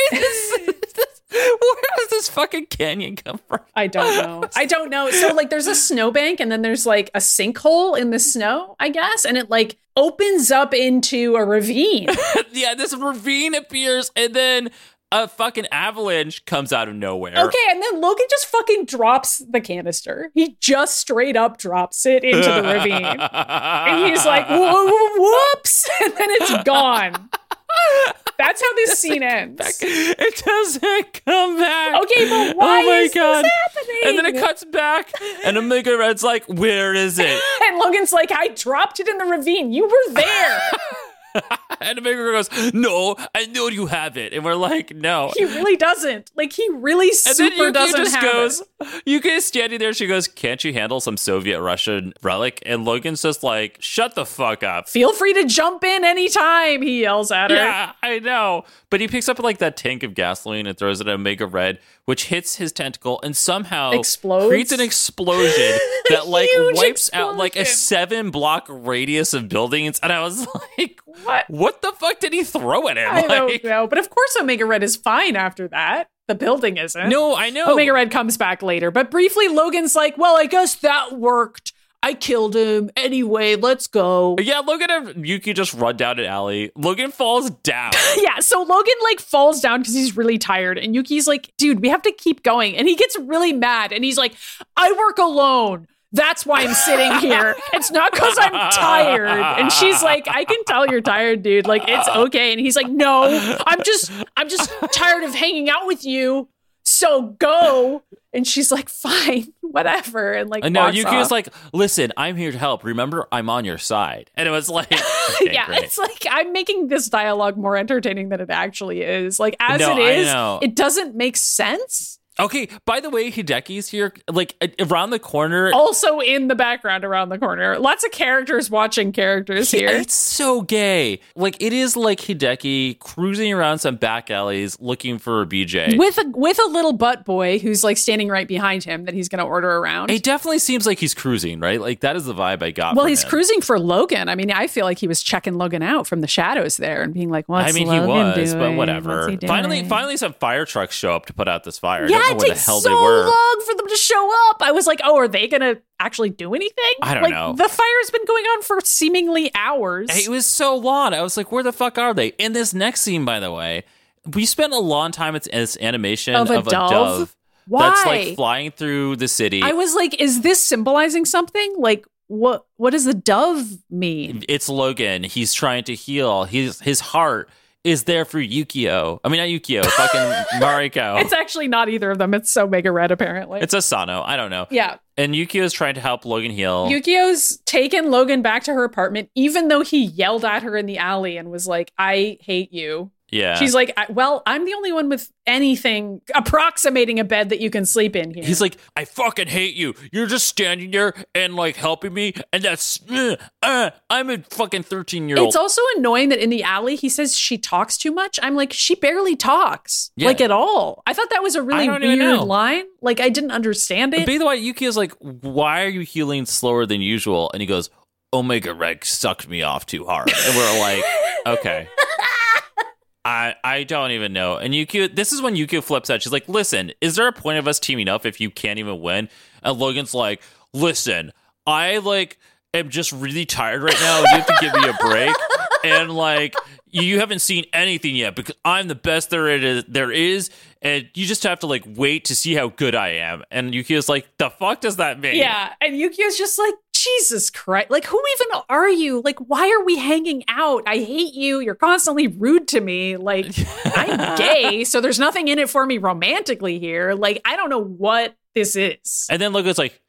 Where does this fucking canyon come from? I don't know. *laughs* I don't know. So like there's a snowbank and then there's like a sinkhole in the snow, I guess, and it like opens up into a ravine. *laughs* yeah, this ravine appears, and then a fucking avalanche comes out of nowhere. Okay, and then Logan just fucking drops the canister. He just straight up drops it into the ravine. *laughs* And he's like, whoops, and then it's gone. *laughs* That's how this scene ends. It doesn't come back. Okay, but oh why oh my is this God. happening? And then it cuts back, and Omega Red's like, "Where is it?" *laughs* And Logan's like, I dropped it in the ravine. You were there. *laughs* And Omega Red goes, "No, I know you have it." And we're like, "No." he really doesn't. Like he really And super then Yuki doesn't just have goes, it. Yuki is standing there. She goes, Can't you handle some Soviet Russian relic? And Logan's just like, Shut the fuck up. Feel free to jump in anytime, he yells at her. Yeah, I know. But he picks up like that tank of gasoline and throws it at Omega Red, which hits his tentacle and somehow Explodes? creates an explosion *laughs* that like wipes out like a seven block radius of buildings. And I was *laughs* like, What? What the fuck did he throw it at him? I don't know. But of course Omega Red is fine after that. The building isn't. no, I know. Omega Red comes back later. But briefly, Logan's like, well, I guess that worked. I killed him. Anyway, let's go. Yeah, Logan and Yuki just run down an alley. Logan falls down. *laughs* Yeah, so Logan like falls down because he's really tired, and Yuki's like, dude, we have to keep going. And he gets really mad and he's like, I work alone. That's why I'm sitting here. It's not because I'm tired. And she's like, I can tell you're tired, dude. Like, it's okay. And he's like, No, I'm just, I'm just tired of hanging out with you. So go. And she's like, Fine, *laughs* whatever. And like, no, Yuki was like, "Listen, I'm here to help. Remember, I'm on your side." And it was like, *laughs* okay, yeah, great. it's like I'm making this dialogue more entertaining than it actually is. Like as No, it is, it doesn't make sense. Okay, by the way, Hideki's here, like around the corner. Also in the background around the corner, lots of characters watching characters he- here. It's so gay. Like it is like Hideki cruising around some back alleys looking for a BJ. with a with a little butt boy who's like standing right behind him that he's going to order around. it definitely seems like he's cruising, right? Like that is the vibe I got. well, he's him. cruising for Logan. I mean, I feel like he was checking Logan out from the shadows there and being like, "What's I mean, Logan he was, doing? but whatever. Finally, finally, some fire trucks show up to put out this fire. Yeah, it where the takes hell so they were. long for them to show up. I was like, "Oh, are they going to actually do anything?" I don't like, know. The fire's been going on for seemingly hours. It was so long. I was like, where the fuck are they? In this next scene, by the way, we spent a long time at this animation Of of a a, dove? dove. Why? That's like flying through the city. I was like, "Is this symbolizing something? Like, what? What does the dove mean?" it's Logan. He's trying to heal. His his heart is there for Yukio. I mean, not Yukio, fucking *laughs* Mariko. It's actually not either of them. It's Omega Red, apparently. It's Asano. I don't know. yeah. And Yukio is trying to help Logan heal. Yukio's taken Logan back to her apartment, even though he yelled at her in the alley and was like, I hate you. Yeah. She's like, Well, I'm the only one with anything approximating a bed that you can sleep in here. He's like, I fucking hate you. You're just standing there and like helping me, and that's uh, uh, I'm a fucking thirteen year old. It's also annoying that in the alley he says she talks too much. I'm like, she barely talks, Yeah. like at all. I thought that was a really weird line. Like I didn't understand it. By the way, Yukio's like, why are you healing slower than usual? And he goes, Omega Red sucked me off too hard. And we're like, okay. *laughs* I I don't even know. And Yukio, this is when Yukio flips out. She's like, listen, is there a point of us teaming up if you can't even win? And Logan's like, listen, I like am just really tired right now. You have to give me a break. *laughs* And like, you haven't seen anything yet because I'm the best there is, there is, and you just have to like wait to see how good I am. And Yukio's like, the fuck does that mean? yeah, and Yukio's just like, Jesus Christ! Like, who even are you? Like, why are we hanging out? I hate you. You're constantly rude to me. Like, I'm gay, *laughs* so there's nothing in it for me romantically here. Like, I don't know what this is. And then Logan's like,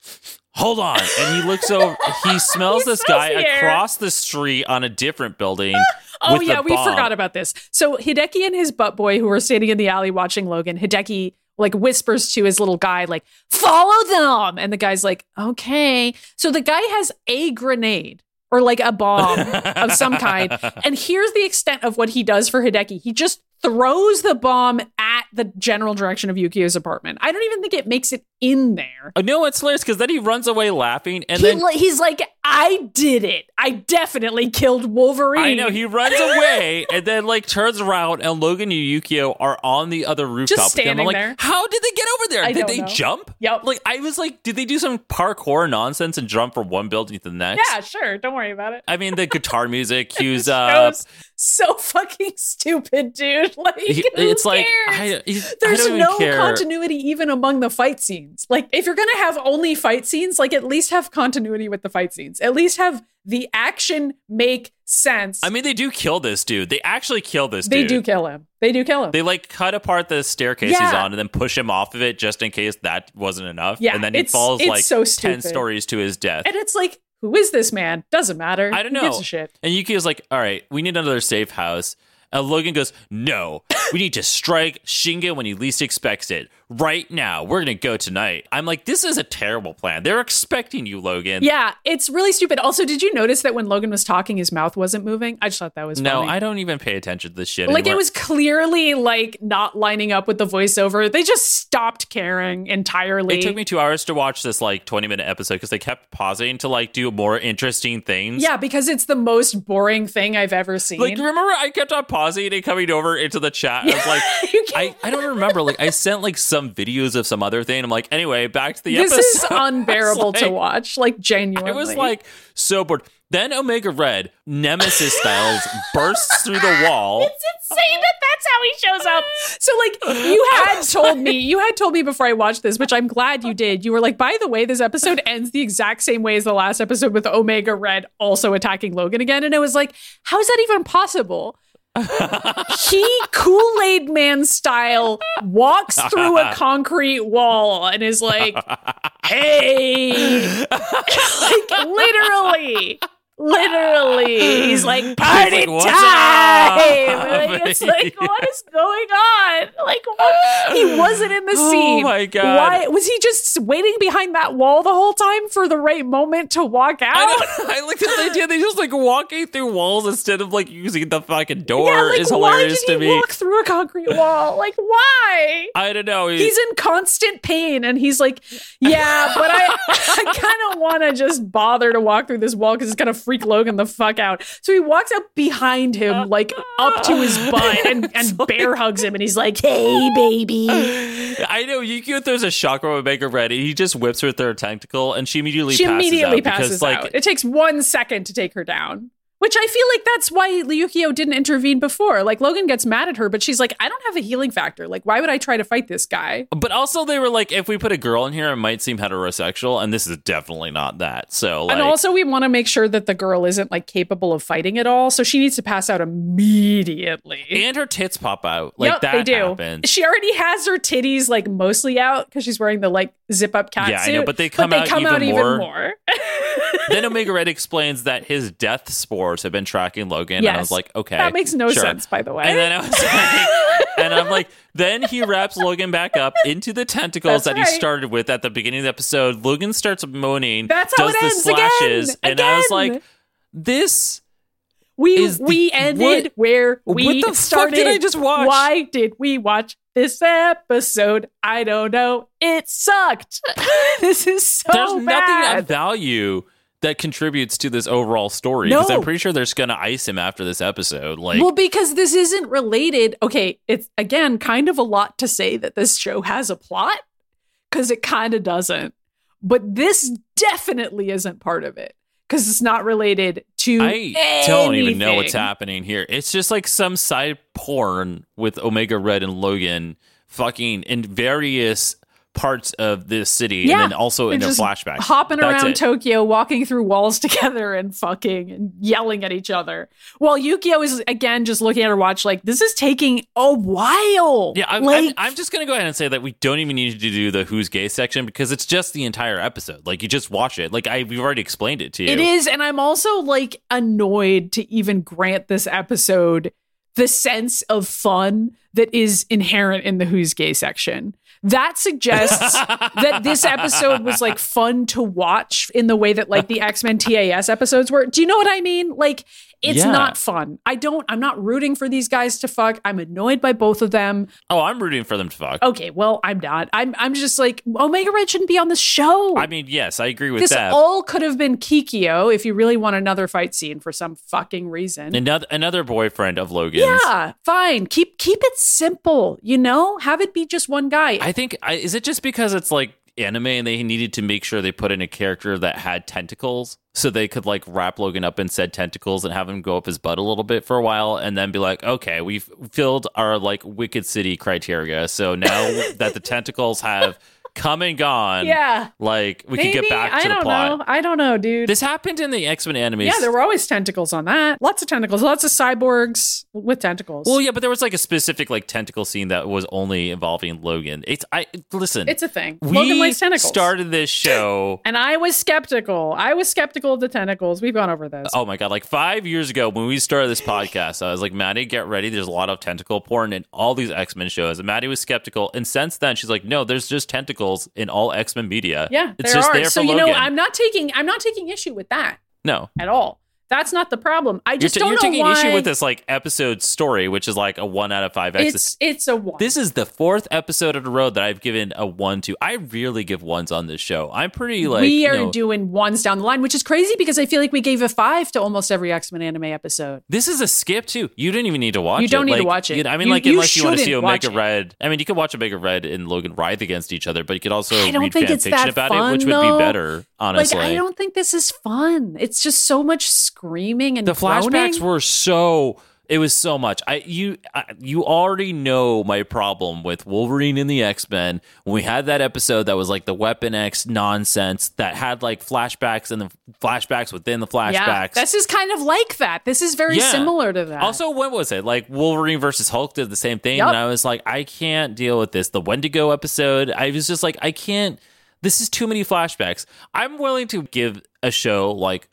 hold on. And he looks over, he *laughs* smells He this guy air. across the street on a different building. *laughs* Oh yeah, we forgot about this. So Hideki and his butt boy, who are standing in the alley watching Logan, Hideki like whispers to his little guy, like, follow them. And the guy's like, okay. So the guy has a grenade or like a bomb of some kind. *laughs* And here's the extent of what he does for Hideki. He just throws the bomb at the general direction of Yukio's apartment. I don't even think it makes it in there. Oh, no, it's hilarious because then he runs away laughing. And He, then he's like, I did it. I definitely killed Wolverine. I know he runs away *laughs* and then like turns around and Logan and Yukio are on the other rooftop. him. standing I'm like, there. how did they get over there? I did they know. jump? Yep. Like I was like, did they do some parkour nonsense and jump from one building to the next? Yeah, sure. Don't worry about it. I mean, the guitar music *laughs* cues up. so fucking *laughs* stupid, dude. *laughs* Like, it's like? I, he- I There's don't no continuity even among the fight scenes. Like, if you're gonna have only fight scenes, like at least have continuity with the fight scenes. At least have the action make sense. I mean, they do kill this dude. They actually kill this dude. they dude. do kill him. They do kill him. They like cut apart the staircase he's on and then push him off of it just in case that wasn't enough. Yeah, and then he falls like so 10 stories to his death. and it's like, who is this man? Doesn't matter. I don't Who know. gives a shit. And Yuki is like, all right, we need another safe house. And Logan goes, no, we need to strike Shinga when he least expects it. Right now. We're going to go tonight. I'm like, this is a terrible plan. They're expecting you, Logan. Yeah, it's really stupid. Also, did you notice that when Logan was talking, his mouth wasn't moving? I just thought that was No, funny. I don't even pay attention to this shit. like it was clearly like not lining up with the voiceover. They just stopped caring entirely. It took me two hours to watch this like 20 minute episode because they kept pausing to like do more interesting things. yeah, because it's the most boring thing I've ever seen. Like, remember, I kept on pausing and coming over into the chat. I was like, *laughs* I, I don't remember. Like, I sent like some videos of some other thing. I'm like, anyway, back to the this episode. *laughs* This is unbearable It's to watch. Like genuinely, I was like so bored. Then Omega Red, Nemesis styles, bursts through the wall. It's insane that that's how he shows up. So, like, you had told me, you had told me before I watched this, which I'm glad you did. You were like, by the way, this episode ends the exact same way as the last episode with Omega Red also attacking Logan again. And it was like, how is that even possible? He Kool Aid Man style walks through a *laughs* concrete wall and is like, *laughs* hey, *laughs* like literally. Literally, he's *laughs* like party like, time. up?" Like, it's like, *laughs* what is going on? Like, what? he wasn't in the scene. *gasps* Oh scene. my God. Why was he just waiting behind that wall the whole time for the right moment to walk out? I, *laughs* I like this idea. They just like walking through walls instead of like using the fucking door yeah, like, is why hilarious did he to me. walk through a concrete wall? Like, why? I don't know. he's in constant pain and he's like yeah but i i kind of want to just bother to walk through this wall because it's gonna freak logan the fuck out. So he walks up behind him uh, like up to his *laughs* butt and, and bear hugs him and he's like hey baby. I know Yukio throws a chakram Omega Red. and He just whips her with her tentacle, and she immediately she passes immediately out because passes like out. It takes one second to take her down which I feel like that's why Yukio didn't intervene before. Like Logan gets mad at her, but she's like, I don't have a healing factor. Like, why would I try to fight this guy? But also, they were like, if we put a girl in here, it might seem heterosexual, and this is definitely not that. So, like, and also, we want to make sure that the girl isn't like capable of fighting at all, so she needs to pass out immediately. and her tits pop out. Like Yep, that they do. happens. She already has her titties like mostly out because she's wearing the like zip up cat Yeah, I know, but they come out even even more. more. *laughs* then Omega Red explains that his death spores have been tracking Logan, and I was like, okay, that makes no sure. sense, by the way. And then I was like, *laughs* and I'm like, then he wraps Logan back up into the tentacles That's that he started with at the beginning of the episode. Logan starts moaning, That's how does it the ends again, slashes, and I was like, this. we is the- we ended what- where we what the fuck started. did I just watch? Why did we watch this episode? I don't know. It sucked. *laughs* this is so There's nothing of value that contributes to this overall story No. because I'm pretty sure they're just gonna ice him after this episode. Like, well, because this isn't related. Okay, it's again kind of a lot to say that this show has a plot because it kind of doesn't. But this definitely isn't part of it because it's not related to. I don't even know what's happening here. It's just like some side porn with Omega Red and Logan fucking in various parts of this city Yeah, and then also in They're their flashbacks. hopping That's around it. Tokyo, walking through walls *laughs* together, and fucking and yelling at each other. While Yukio is again just looking at her watch, like this is taking a while. Yeah, I'm, like, I'm, I'm just gonna go ahead and say that we don't even need to do the who's gay section because it's just the entire episode. Like you just watch it. Like I, we've already explained it to you. It is, and I'm also like annoyed to even grant this episode the sense of fun that is inherent in the Who's Gay section. That suggests that this *laughs* episode was like fun to watch in the way that like the X Men TAS episodes were. Do you know what I mean? Like, it's Yeah. not fun. I don't, I'm not rooting for these guys to fuck. I'm annoyed by both of them. Oh, I'm rooting for them to fuck. Okay, well, I'm not. I'm, I'm just like, Omega Red shouldn't be on the show. I mean, yes, I agree with this that. all could have been Kikyo if you really want another fight scene for some fucking reason. another another boyfriend of Logan's. yeah, fine. Keep keep it simple, you know? Have it be just one guy. I think I, is it just because it's like anime and they needed to make sure they put in a character that had tentacles so they could like wrap Logan up in said tentacles and have him go up his butt a little bit for a while and then be like, okay, we've filled our like Wicked City criteria. So now *laughs* that the tentacles have come and gone, yeah. like we Maybe, can get back to I the don't plot. know. I don't know, dude. This happened in the X Men animes. yeah, there were always tentacles on that. Lots of tentacles. Lots of cyborgs with tentacles. well, yeah, but there was like a specific like tentacle scene that was only involving Logan. It's I listen. it's a thing. we Logan likes tentacles. started this show *laughs* and I was skeptical. I was skeptical of the tentacles. We've gone over this. Oh my god! Like five years ago, when we started this podcast, I was like, "Maddy, get ready. There's a lot of tentacle porn in all these X Men shows." And Maddy was skeptical, and since then, she's like, "No, there's just tentacles in all X Men media. yeah, it's there just are. there so for you know, Logan." I'm not taking I'm not taking issue with that no, at all. That's not the problem. I You're, just t- don't you're know taking why issue with this like episode story, which is like a one out of five. It's it's a one. This is the fourth episode in a row that I've given a one to. I rarely give ones on this show. I'm pretty like we are you know, doing ones down the line, which is crazy because I feel like we gave a five to almost every X Men anime episode. This is a skip too. You didn't even need to watch it. You don't need to watch it. you know, I mean, You- like you unless you want to see Omega. Red. I mean, you could watch Omega Red and Logan writhe against each other, but you could also I don't read think fan it's fiction that about fun, it, which would be better. Honestly, Like I don't think this is fun. It's just so much screaming and the flashbacks were so it was so much i you I, you already know my problem with wolverine and the x-men when we had that episode that was like the weapon x nonsense that had like flashbacks and the flashbacks within the flashbacks Yeah, this is kind of like that. This is very Yeah. similar to that. Also, when was it? Like Wolverine versus Hulk did the same thing, Yup. and I was like, I can't deal with this. The Wendigo episode, I was just like, I can't. This is too many flashbacks. I'm willing to give a show like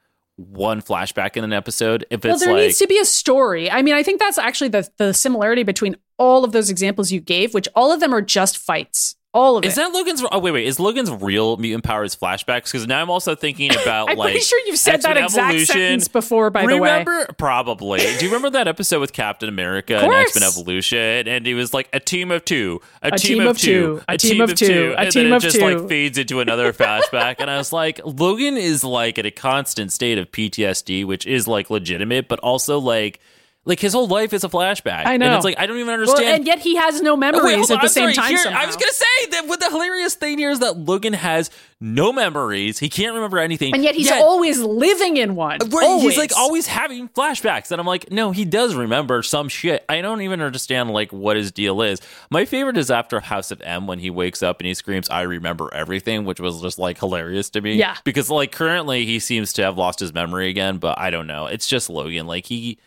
one flashback in an episode if well, it's there like needs to be a story. I mean, I think that's actually the the similarity between all of those examples you gave, which all of them are just fights. All of Is it. that Logan's? Oh wait, wait. Is Logan's real mutant powers flashbacks? Because now I'm also thinking *laughs* about I'm like. pretty sure you've said that exact Evolution. sentence before. By remember, the way, remember probably. Do you remember that episode with Captain America and. X Men Evolution? And he was like a team of two, a, A team, of two, a team of two, a and team then it of just two. like fades into another *laughs* flashback. And I was like, Logan is like in a constant state of PTSD, which is like legitimate, but also like. Like his whole life is a flashback. I know. And it's like I don't even well, understand and yet he has no Oh, memories wait, hold at the I'm same sorry. time. Here. I was gonna say that what the hilarious thing here is that Logan has no memories. He can't remember anything, and yet he's always living in one. Uh, right, always. He's like always having flashbacks, and I'm like, no, he does remember some shit. I don't even understand like what his deal is. My favorite is after House of M when he wakes up and he screams, "I remember everything," which was just like hilarious to me. Yeah. because like currently he seems to have lost his memory again, but I don't know. It's just Logan. Like he.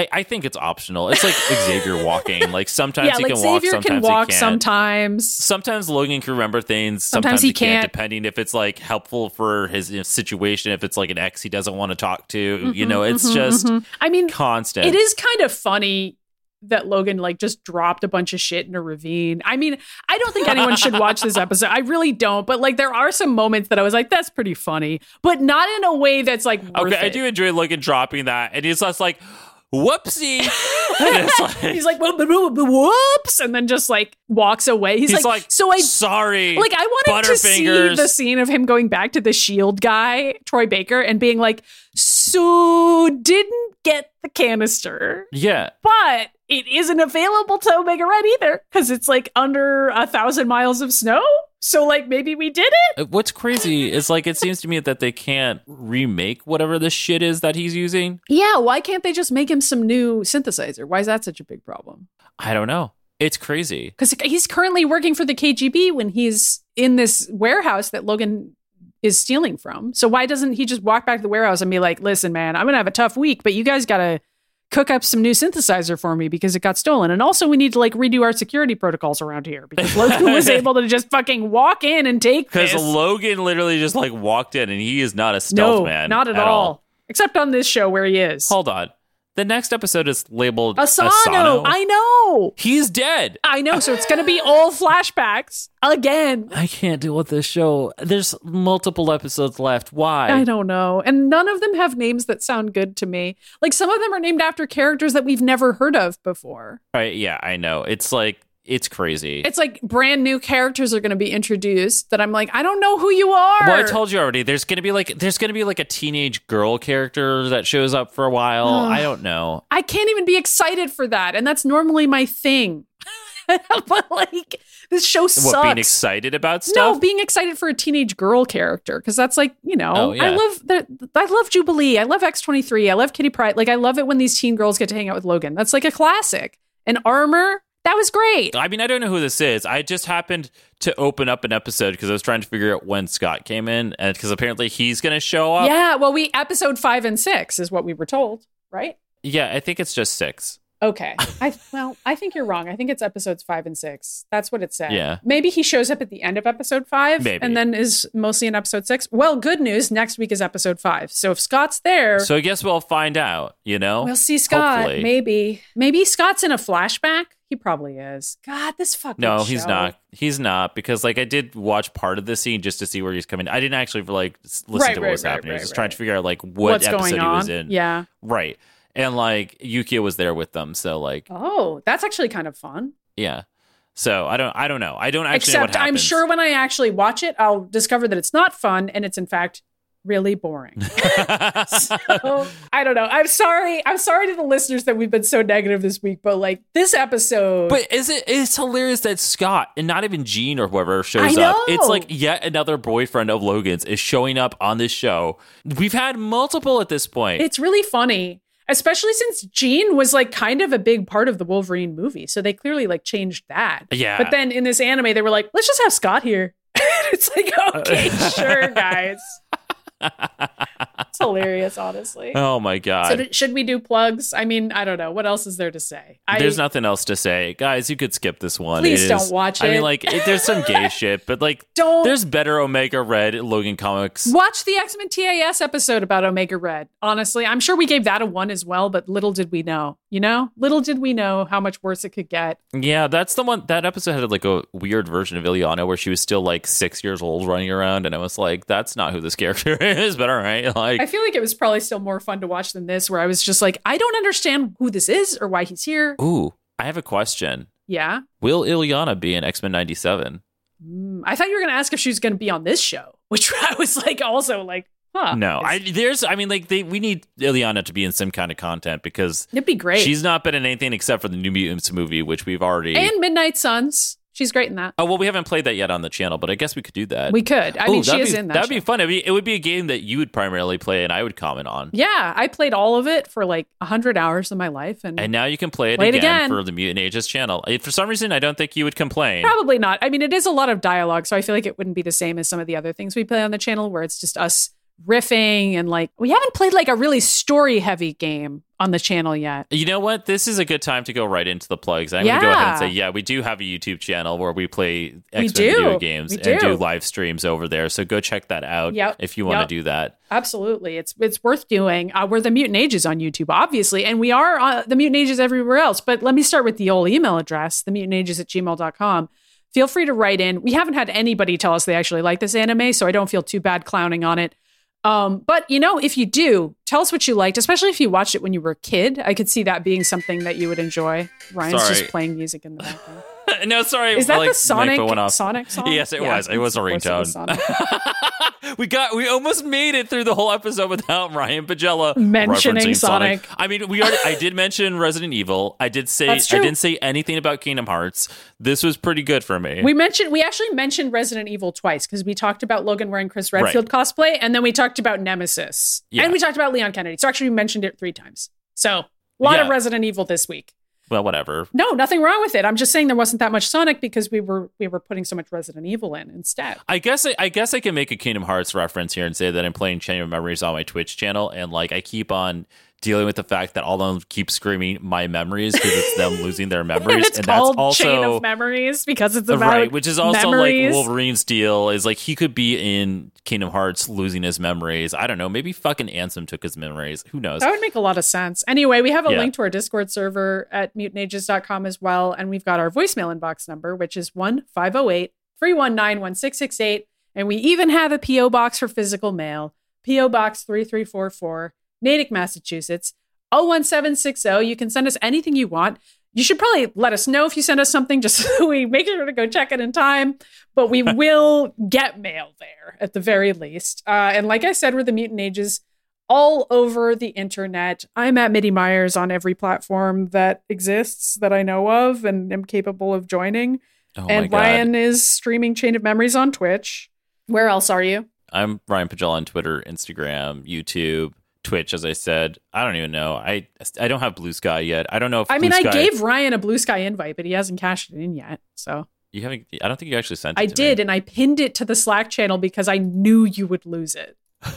I, I think it's optional. It's like Xavier *laughs* walking. Like sometimes yeah, he like can walk, Xavier sometimes can walk he can't sometimes. sometimes Logan can remember things. Sometimes Sometimes, he he can't, can't. depending if it's like helpful for his you know, situation. If it's like an ex he doesn't want to talk to, Mm-hmm, you know, it's just I mean, constant. it is kind of funny that Logan like just dropped a bunch of shit in a ravine. I mean, I don't think anyone should watch this episode. I really don't. But like, there are some moments that I was like, "That's pretty funny," but not in a way that's like worth Okay, I do enjoy Logan dropping that, and he's just like, "Whoopsie!" *laughs* *laughs* Like, He's like, "Whoop, whoop, whoop, whoops," and then just like walks away. He's, he's like, like, "So I sorry." like I wanted to see the scene of him going back to the Shield guy, Troy Baker, and being like, "So didn't get the canister." yeah, but it isn't available to Omega Red either because it's like under a thousand miles of snow. So like maybe we did it. Uh, What's crazy is like it seems to me that they can't remake whatever the shit is that he's using. Yeah, why can't they just make him some new synthesizer? Why is that such a big problem? I don't know. It's crazy. Because he's currently working for the KGB when he's in this warehouse that Logan is stealing from. So why doesn't he just walk back to the warehouse and be like, "Listen, man, I'm gonna have a tough week, but you guys gotta." Cook up some new synthesizer for me because it got stolen. And also, we need to like redo our security protocols around here because Logan was *laughs* able to just fucking walk in and take Because. Logan literally just like walked in, and he is not a stealth no, man. not at, all. Except on this show where he is. Hold on. The next episode is labeled Asano. Asano. I know. He's dead. I know. So it's going to be all flashbacks again. I can't deal with this show. There's multiple episodes left. Why? I don't know. And none of them have names that sound good to me. Like some of them are named after characters that we've never heard of before. Right, yeah, I know. It's like it's crazy. It's like brand new characters are going to be introduced that I'm like, I don't know who you are. well, I told you already. There's gonna be like there's gonna be like a teenage girl character that shows up for a while. *sighs* I don't know. I can't even be excited for that. And that's normally my thing. *laughs* but like, this show sucks. What being excited about No, being excited for a teenage girl character because that's like you know Oh, yeah. I love the I love Jubilee, I love X twenty three, I love Kitty Pryde. Like I love it when these teen girls get to hang out with Logan. That's like a classic. And Armor, that was great. I mean, I don't know who this is. I just happened to open up an episode because I was trying to figure out when Scott came in, and because apparently he's gonna show up. Yeah, well, we episode five and six is what we were told, right? Yeah, I think it's just six. Okay. I well, I think you're wrong. I think it's episodes five and six. That's what it said. Yeah. Maybe he shows up at the end of episode five Maybe. and then is mostly in episode six. Well, good news. Next week is episode five. So if Scott's there, So I guess we'll find out. You know, We'll see Scott. Hopefully. Maybe. Maybe Scott's in a flashback. He probably is. God, this fucking No, he's show. not. He's not because like I did watch part of the scene just to see where he's coming. I didn't actually like listen Right, to what right, was right, happening. I was just trying to figure out like what What's episode he was in. Yeah. Right. And like Yukio was there with them, so like Oh, that's actually kind of fun. yeah. So I don't I don't know. I don't actually know what Except I'm sure when I actually watch it, I'll discover that it's not fun and it's in fact really boring. *laughs* so I don't know. I'm sorry. I'm sorry to the listeners that we've been so negative this week, but like this episode. But is it it's hilarious that Scott and not even Jean or whoever shows up. It's like yet another boyfriend of Logan's is showing up on this show. We've had multiple at this point. It's really funny, especially since Jean was like kind of a big part of the Wolverine movie. So they clearly like changed that. Yeah. But then in this anime, they were like, let's just have Scott here. *laughs* it's like, uh, okay, *laughs* sure, guys. It's hilarious, honestly. oh my god. So should we do plugs? I mean, I don't know. What else is there to say? I, There's nothing else to say, guys. You could skip this one. Please It don't is- watch it. I mean, like, it, there's some gay *laughs* shit, but like, Don't- There's better Omega Red Logan comics. Watch the X Men TAS episode about Omega Red. Honestly, I'm sure we gave that a one as well, but little did we know. You know, little did we know how much worse it could get. Yeah, that's the one. That episode had like a weird version of Illyana where she was still like six years old running around, and I was like, that's not who this character *laughs* is. But all right, like, I feel like it was probably still more fun to watch than this, where I was just like, I don't understand who this is or why he's here. ooh, I have a question. Yeah. Will Illyana be in X Men '97? Mm, I thought you were going to ask if she was going to be on this show, *laughs* which I was like, also like, huh. No, I there's. I mean, like, they we need Illyana to be in some kind of content because It'd be great. she's not been in anything except for the New Mutants movie, which we've already. and Midnight Suns. She's great in that. oh well, we haven't played that yet on the channel, but I guess we could do that. We could. I Ooh, mean, she that'd is in that. That'd be fun. It'd be, it would be a game that you would primarily play, and I would comment on. Yeah, I played all of it for like 100 hours of my life. And, And now you can play it, Play it again, again. for the Mutant Ages channel. If for some reason I don't think you would complain. probably not. I mean, it is a lot of dialogue, so I feel like it wouldn't be the same as some of the other things we play on the channel where it's just us riffing and like, we haven't played like a really story heavy game on the channel yet. You know what? This is a good time to go right into the plugs. I'm going to go ahead and say, yeah, we do have a YouTube channel where we play X Men video games and do live streams over there. So go check that out Yep. if you want to Yep. do that. Absolutely. It's it's worth doing. Uh, we're the Mutant Ages on YouTube, obviously, and we are uh, the Mutant Ages everywhere else. But let me start with the old email address, themutantages at gmail.com. Feel free to write in. We haven't had anybody tell us they actually like this anime, so I don't feel too bad clowning on it. Um, but you know, if you do, tell us what you liked, especially if you watched it when you were a kid. I could see that being something that you would enjoy. Ryan's Sorry. just playing music in the background. *laughs* no, sorry. Is that like, the Sonic my phone went off. Sonic song? Yes, it Yeah, was. It was a ringtone. *laughs* Sonic. we got. We almost made it through the whole episode without *laughs* Ryan Pagella Mentioning referencing Sonic. I mean, we already. I did mention Resident Evil. I did say. I didn't say anything about Kingdom Hearts. This was pretty good for me. We mentioned we actually mentioned Resident Evil twice because we talked about Logan wearing Chris Right. Redfield cosplay, and then we talked about Nemesis, Yeah. and we talked about Leon Kennedy. So actually, we mentioned it three times. So a lot of Resident Evil this week. Well, whatever. No, nothing wrong with it. I'm just saying there wasn't that much Sonic because we were we were putting so much Resident Evil in instead. I guess I, I guess I can make a Kingdom Hearts reference here and say that I'm playing Chain of Memories on my Twitch channel, and like I keep on dealing with the fact that all of them keep screaming my memories because it's them *laughs* losing their memories, and and that's also Chain of Memories because it's about right, which is also memories. like Wolverine's deal is like he could be in Kingdom Hearts losing his memories. I don't know, maybe fucking Ansem took his memories. Who knows? That would make a lot of sense. Anyway, we have a Yeah. link to our Discord server at mutantages.com as well. And we've got our voicemail inbox number, which is 1 508 319 1668. And we even have a P.O. box for physical mail P.O. Box 3344, Natick, Massachusetts, 01760. You can send us anything you want. You should probably let us know if you send us something just *laughs* so we make sure to go check it in time. But we *laughs* will get mail there at the very least. Uh, and like I said, we're the Mutant Ages all over the internet. I'm at MIDImyers on every platform that exists that I know of and am capable of joining. oh and Ryan is streaming Chain of Memories on Twitch. Where else are you? I'm Ryan Pagella on Twitter, Instagram, YouTube, Twitch. As I said, I don't even know. I I don't have Blue Sky yet. I don't know if I mean, Blue I Sky- gave Ryan a blue sky invite, but he hasn't cashed it in yet. So you haven't. I don't think you actually sent. it I to me. did, and I pinned it to the Slack channel because I knew you would lose it. *laughs*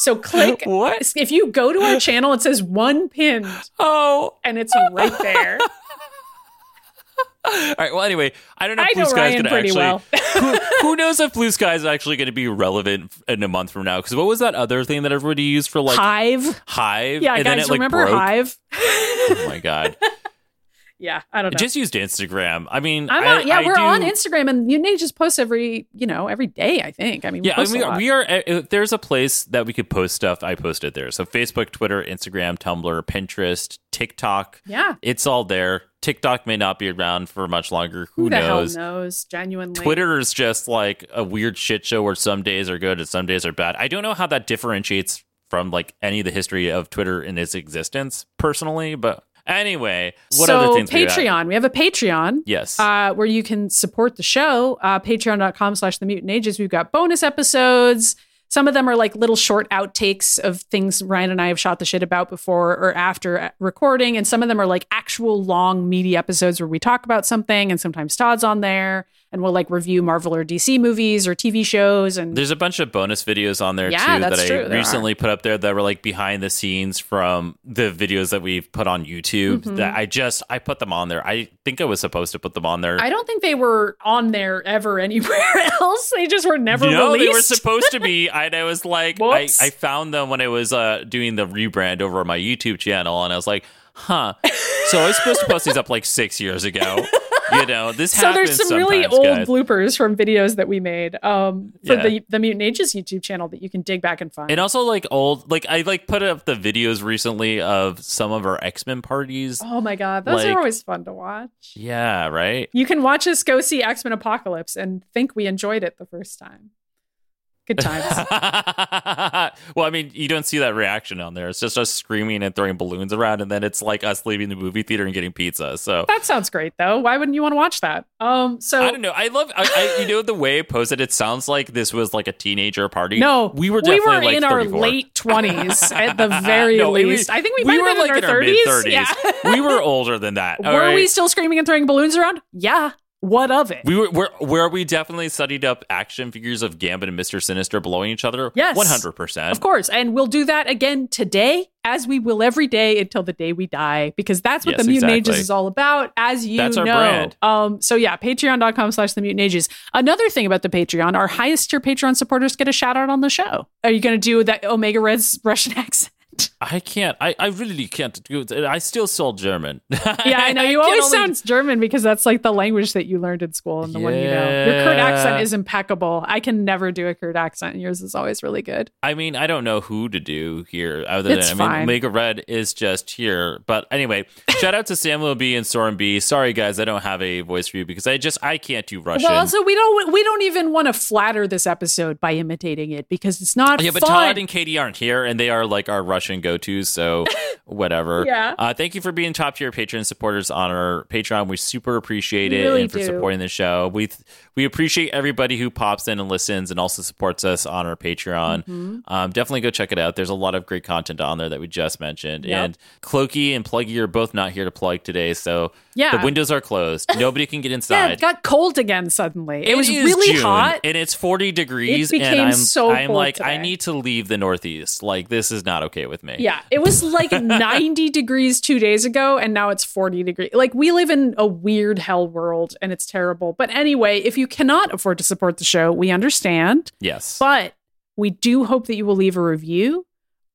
So click What? if you go to our channel, it says one pinned, Oh, and it's right there. *laughs* all right. Well, anyway, I don't know I if Blue know Sky is Ryan going to pretty actually. well. Who, who knows if Blue Sky is actually going to be relevant in a month from now? Because what was that other thing that everybody used for like Hive. Hive? Yeah, and guys, then it, like, remember broke? Hive? Oh my god! *laughs* yeah, I don't know. Just used Instagram. I mean, I'm I- yeah, I we're do- on Instagram, and you need to just post every, you know, every day. I think. I mean, we Yeah, I mean, we are. uh, there's a place that we could post stuff, I posted there. So Facebook, Twitter, Instagram, Tumblr, Pinterest, TikTok. yeah. It's all there. TikTok may not be around for much longer. Who, Who knows? knows? Genuinely, Twitter is just like a weird shit show where some days are good and some days are bad. I don't know how that differentiates from like any of the history of Twitter in its existence personally, but anyway, what so other things we? Patreon. We have a Patreon. Yes. uh, where you can support the show. Uh, Patreon.com slash the mutant ages. We've got bonus episodes. Some of them are like little short outtakes of things Ryan and I have shot the shit about before or after uh, recording. And some of them are like actual long, meaty episodes where we talk about something. And sometimes Todd's on there and we'll like review Marvel or DC movies or TV shows. And There's a bunch of bonus videos on there Yeah, too that true, I there recently put up there that were like behind the scenes from the videos that we've put on YouTube. Mm-hmm. That I just I put them on there. I think I was supposed to put them on there. I don't think they were on there ever anywhere *laughs* else. They just were never no, released. they were supposed to be. *laughs* And I was like, I, I found them when I was uh, doing the rebrand over on my YouTube channel, and I was like, huh. So I was supposed to post these up like six years ago. *laughs* You know, this so there's some really old guys. bloopers from videos that we made um, for Yeah. the the Mutant Ages YouTube channel that you can dig back and find. and also like old, like I like put up the videos recently of some of our X Men parties. oh my god, those like- are always fun to watch. Yeah, right. You can watch us go see X Men Apocalypse and think we enjoyed it the first time. Good times. *laughs* well, I mean, you don't see that reaction on there. It's just us screaming and throwing balloons around, and then it's like us leaving the movie theater and getting pizza. So that sounds great though. Why wouldn't you want to watch that? Um, so I don't know. I love, I, I, you know, the way I posted it sounds like this was like a teenager party. no, we were we were like in our late twenties *laughs* at the very No, we- least. I think we, we might were like in our thirties. Yeah. we were older than that. all were right? we still screaming and throwing balloons around? Yeah. What of it? We were where where we definitely studied up action figures of Gambit and Mister Sinister blowing each other. Yes. one hundred percent. Of course. And we'll do that again today, as we will every day until the day we die, because that's what Yes, the Mutant exactly. Ages is all about, as you That's our know. brand. Um, so yeah, patreon.com slash the mutant ages. Another thing about the Patreon, our highest tier Patreon supporters get a shout out on the show. Are you gonna do that Omega Red's Russian *laughs* accent? *laughs* I can't. I, I really can't do it. I still sold German. *laughs* Yeah, I know. You can always only- sound German because that's like the language that you learned in school and the one you know. Your Kurt accent is impeccable. I can never do a Kurt accent. Yours is always really good. I mean, I don't know who to do here other It's than I mean, fine. Omega Red is just here. But anyway, *laughs* shout out to Samuel B and Soren B. Sorry guys, I don't have a voice for you because I just I can't do Russian. Well, also we don't we don't even want to flatter this episode by imitating it because it's not yeah, but fun. Todd and Katie aren't here, and they are like our Russian go-tos. So *laughs* whatever. Yeah. Uh, thank you for being top tier patron supporters on our Patreon. We super appreciate it, really and for do. supporting the show. We we appreciate everybody who pops in and listens, and also supports us on our Patreon. Mm-hmm. Um, definitely go check it out. There's a lot of great content on there that we just mentioned. Yep. And Cloaky and Pluggy are both not here to plug today, so Yeah. the windows are closed. Nobody can get *laughs* yeah, inside. it got cold again suddenly. It, was really June, hot. and it's 40 degrees It became and i'm so i'm cold like i need to leave the northeast like this is not okay with me Yeah, it was like *laughs* 90 degrees two days ago, and now it's 40 degrees. Like, we live in a weird hell world, and it's terrible. But anyway, if you cannot afford to support the show, we understand. yes But we do hope that you will leave a review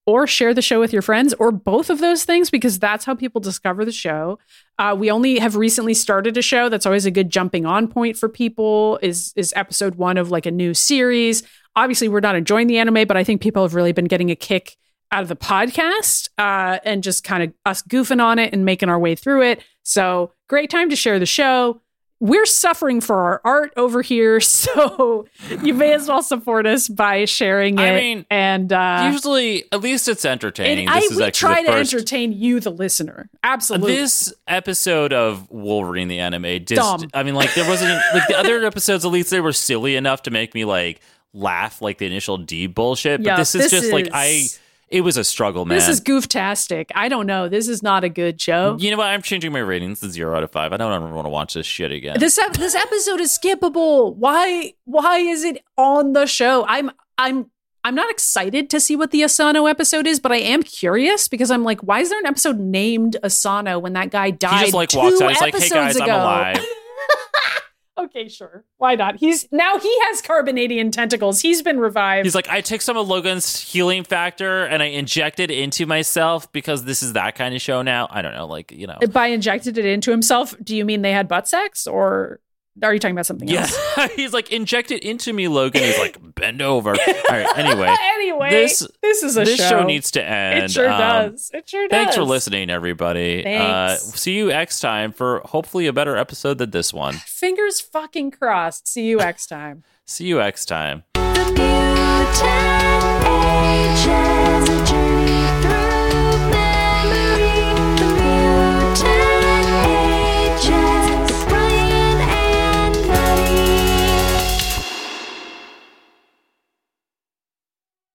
or share the show with your friends or both of those things because that's how people discover the show. Uh, we only have recently started a show that's always a good jumping on point for people is is episode one of like a new series. Obviously, we're not enjoying the anime, but I think people have really been getting a kick out of the podcast uh, and just kind of us goofing on it and making our way through it. So great time to share the show. We're suffering for our art over here, *laughs* so you may as well support us by sharing it. I mean, and uh, usually at least it's entertaining I this is we try to first entertain you, the listener. Absolutely. this episode of wolverine the anime just Dumb. i mean like there wasn't *laughs* like the other episodes at least they were silly enough to make me like laugh like the initial d bullshit but Yeah, this is this just like i it was a struggle man this is gooftastic. I don't know. This is not a good show. you know what i'm changing my ratings to zero out of five i don't ever want to watch this shit again This ep- this episode is skippable. Why why is it on the show? I'm I'm I'm not excited to see what the Asano episode is, but I am curious because I'm like, why is there an episode named Asano when that guy died? he just like walks out he's like hey guys i'm ago?" alive *laughs* Okay, sure. Why not? He's now he has carbonadium tentacles. He's been revived. He's like, I took some of Logan's healing factor and I injected into myself because this is that kind of show now. I don't know, like you know. By injected it into himself, do you mean they had butt sex or are you talking about something Yeah, else? *laughs* he's like, inject it into me, Logan. He's like, bend over. All right. *laughs* Anyway, anyway, this- this, is a this show. show. needs to end. It sure Um, does. It sure does. Thanks for listening, everybody. Thanks. Uh, see you next time for hopefully a better episode than this one. *sighs* Fingers fucking crossed. See you *laughs* next time. See you next time. The mutant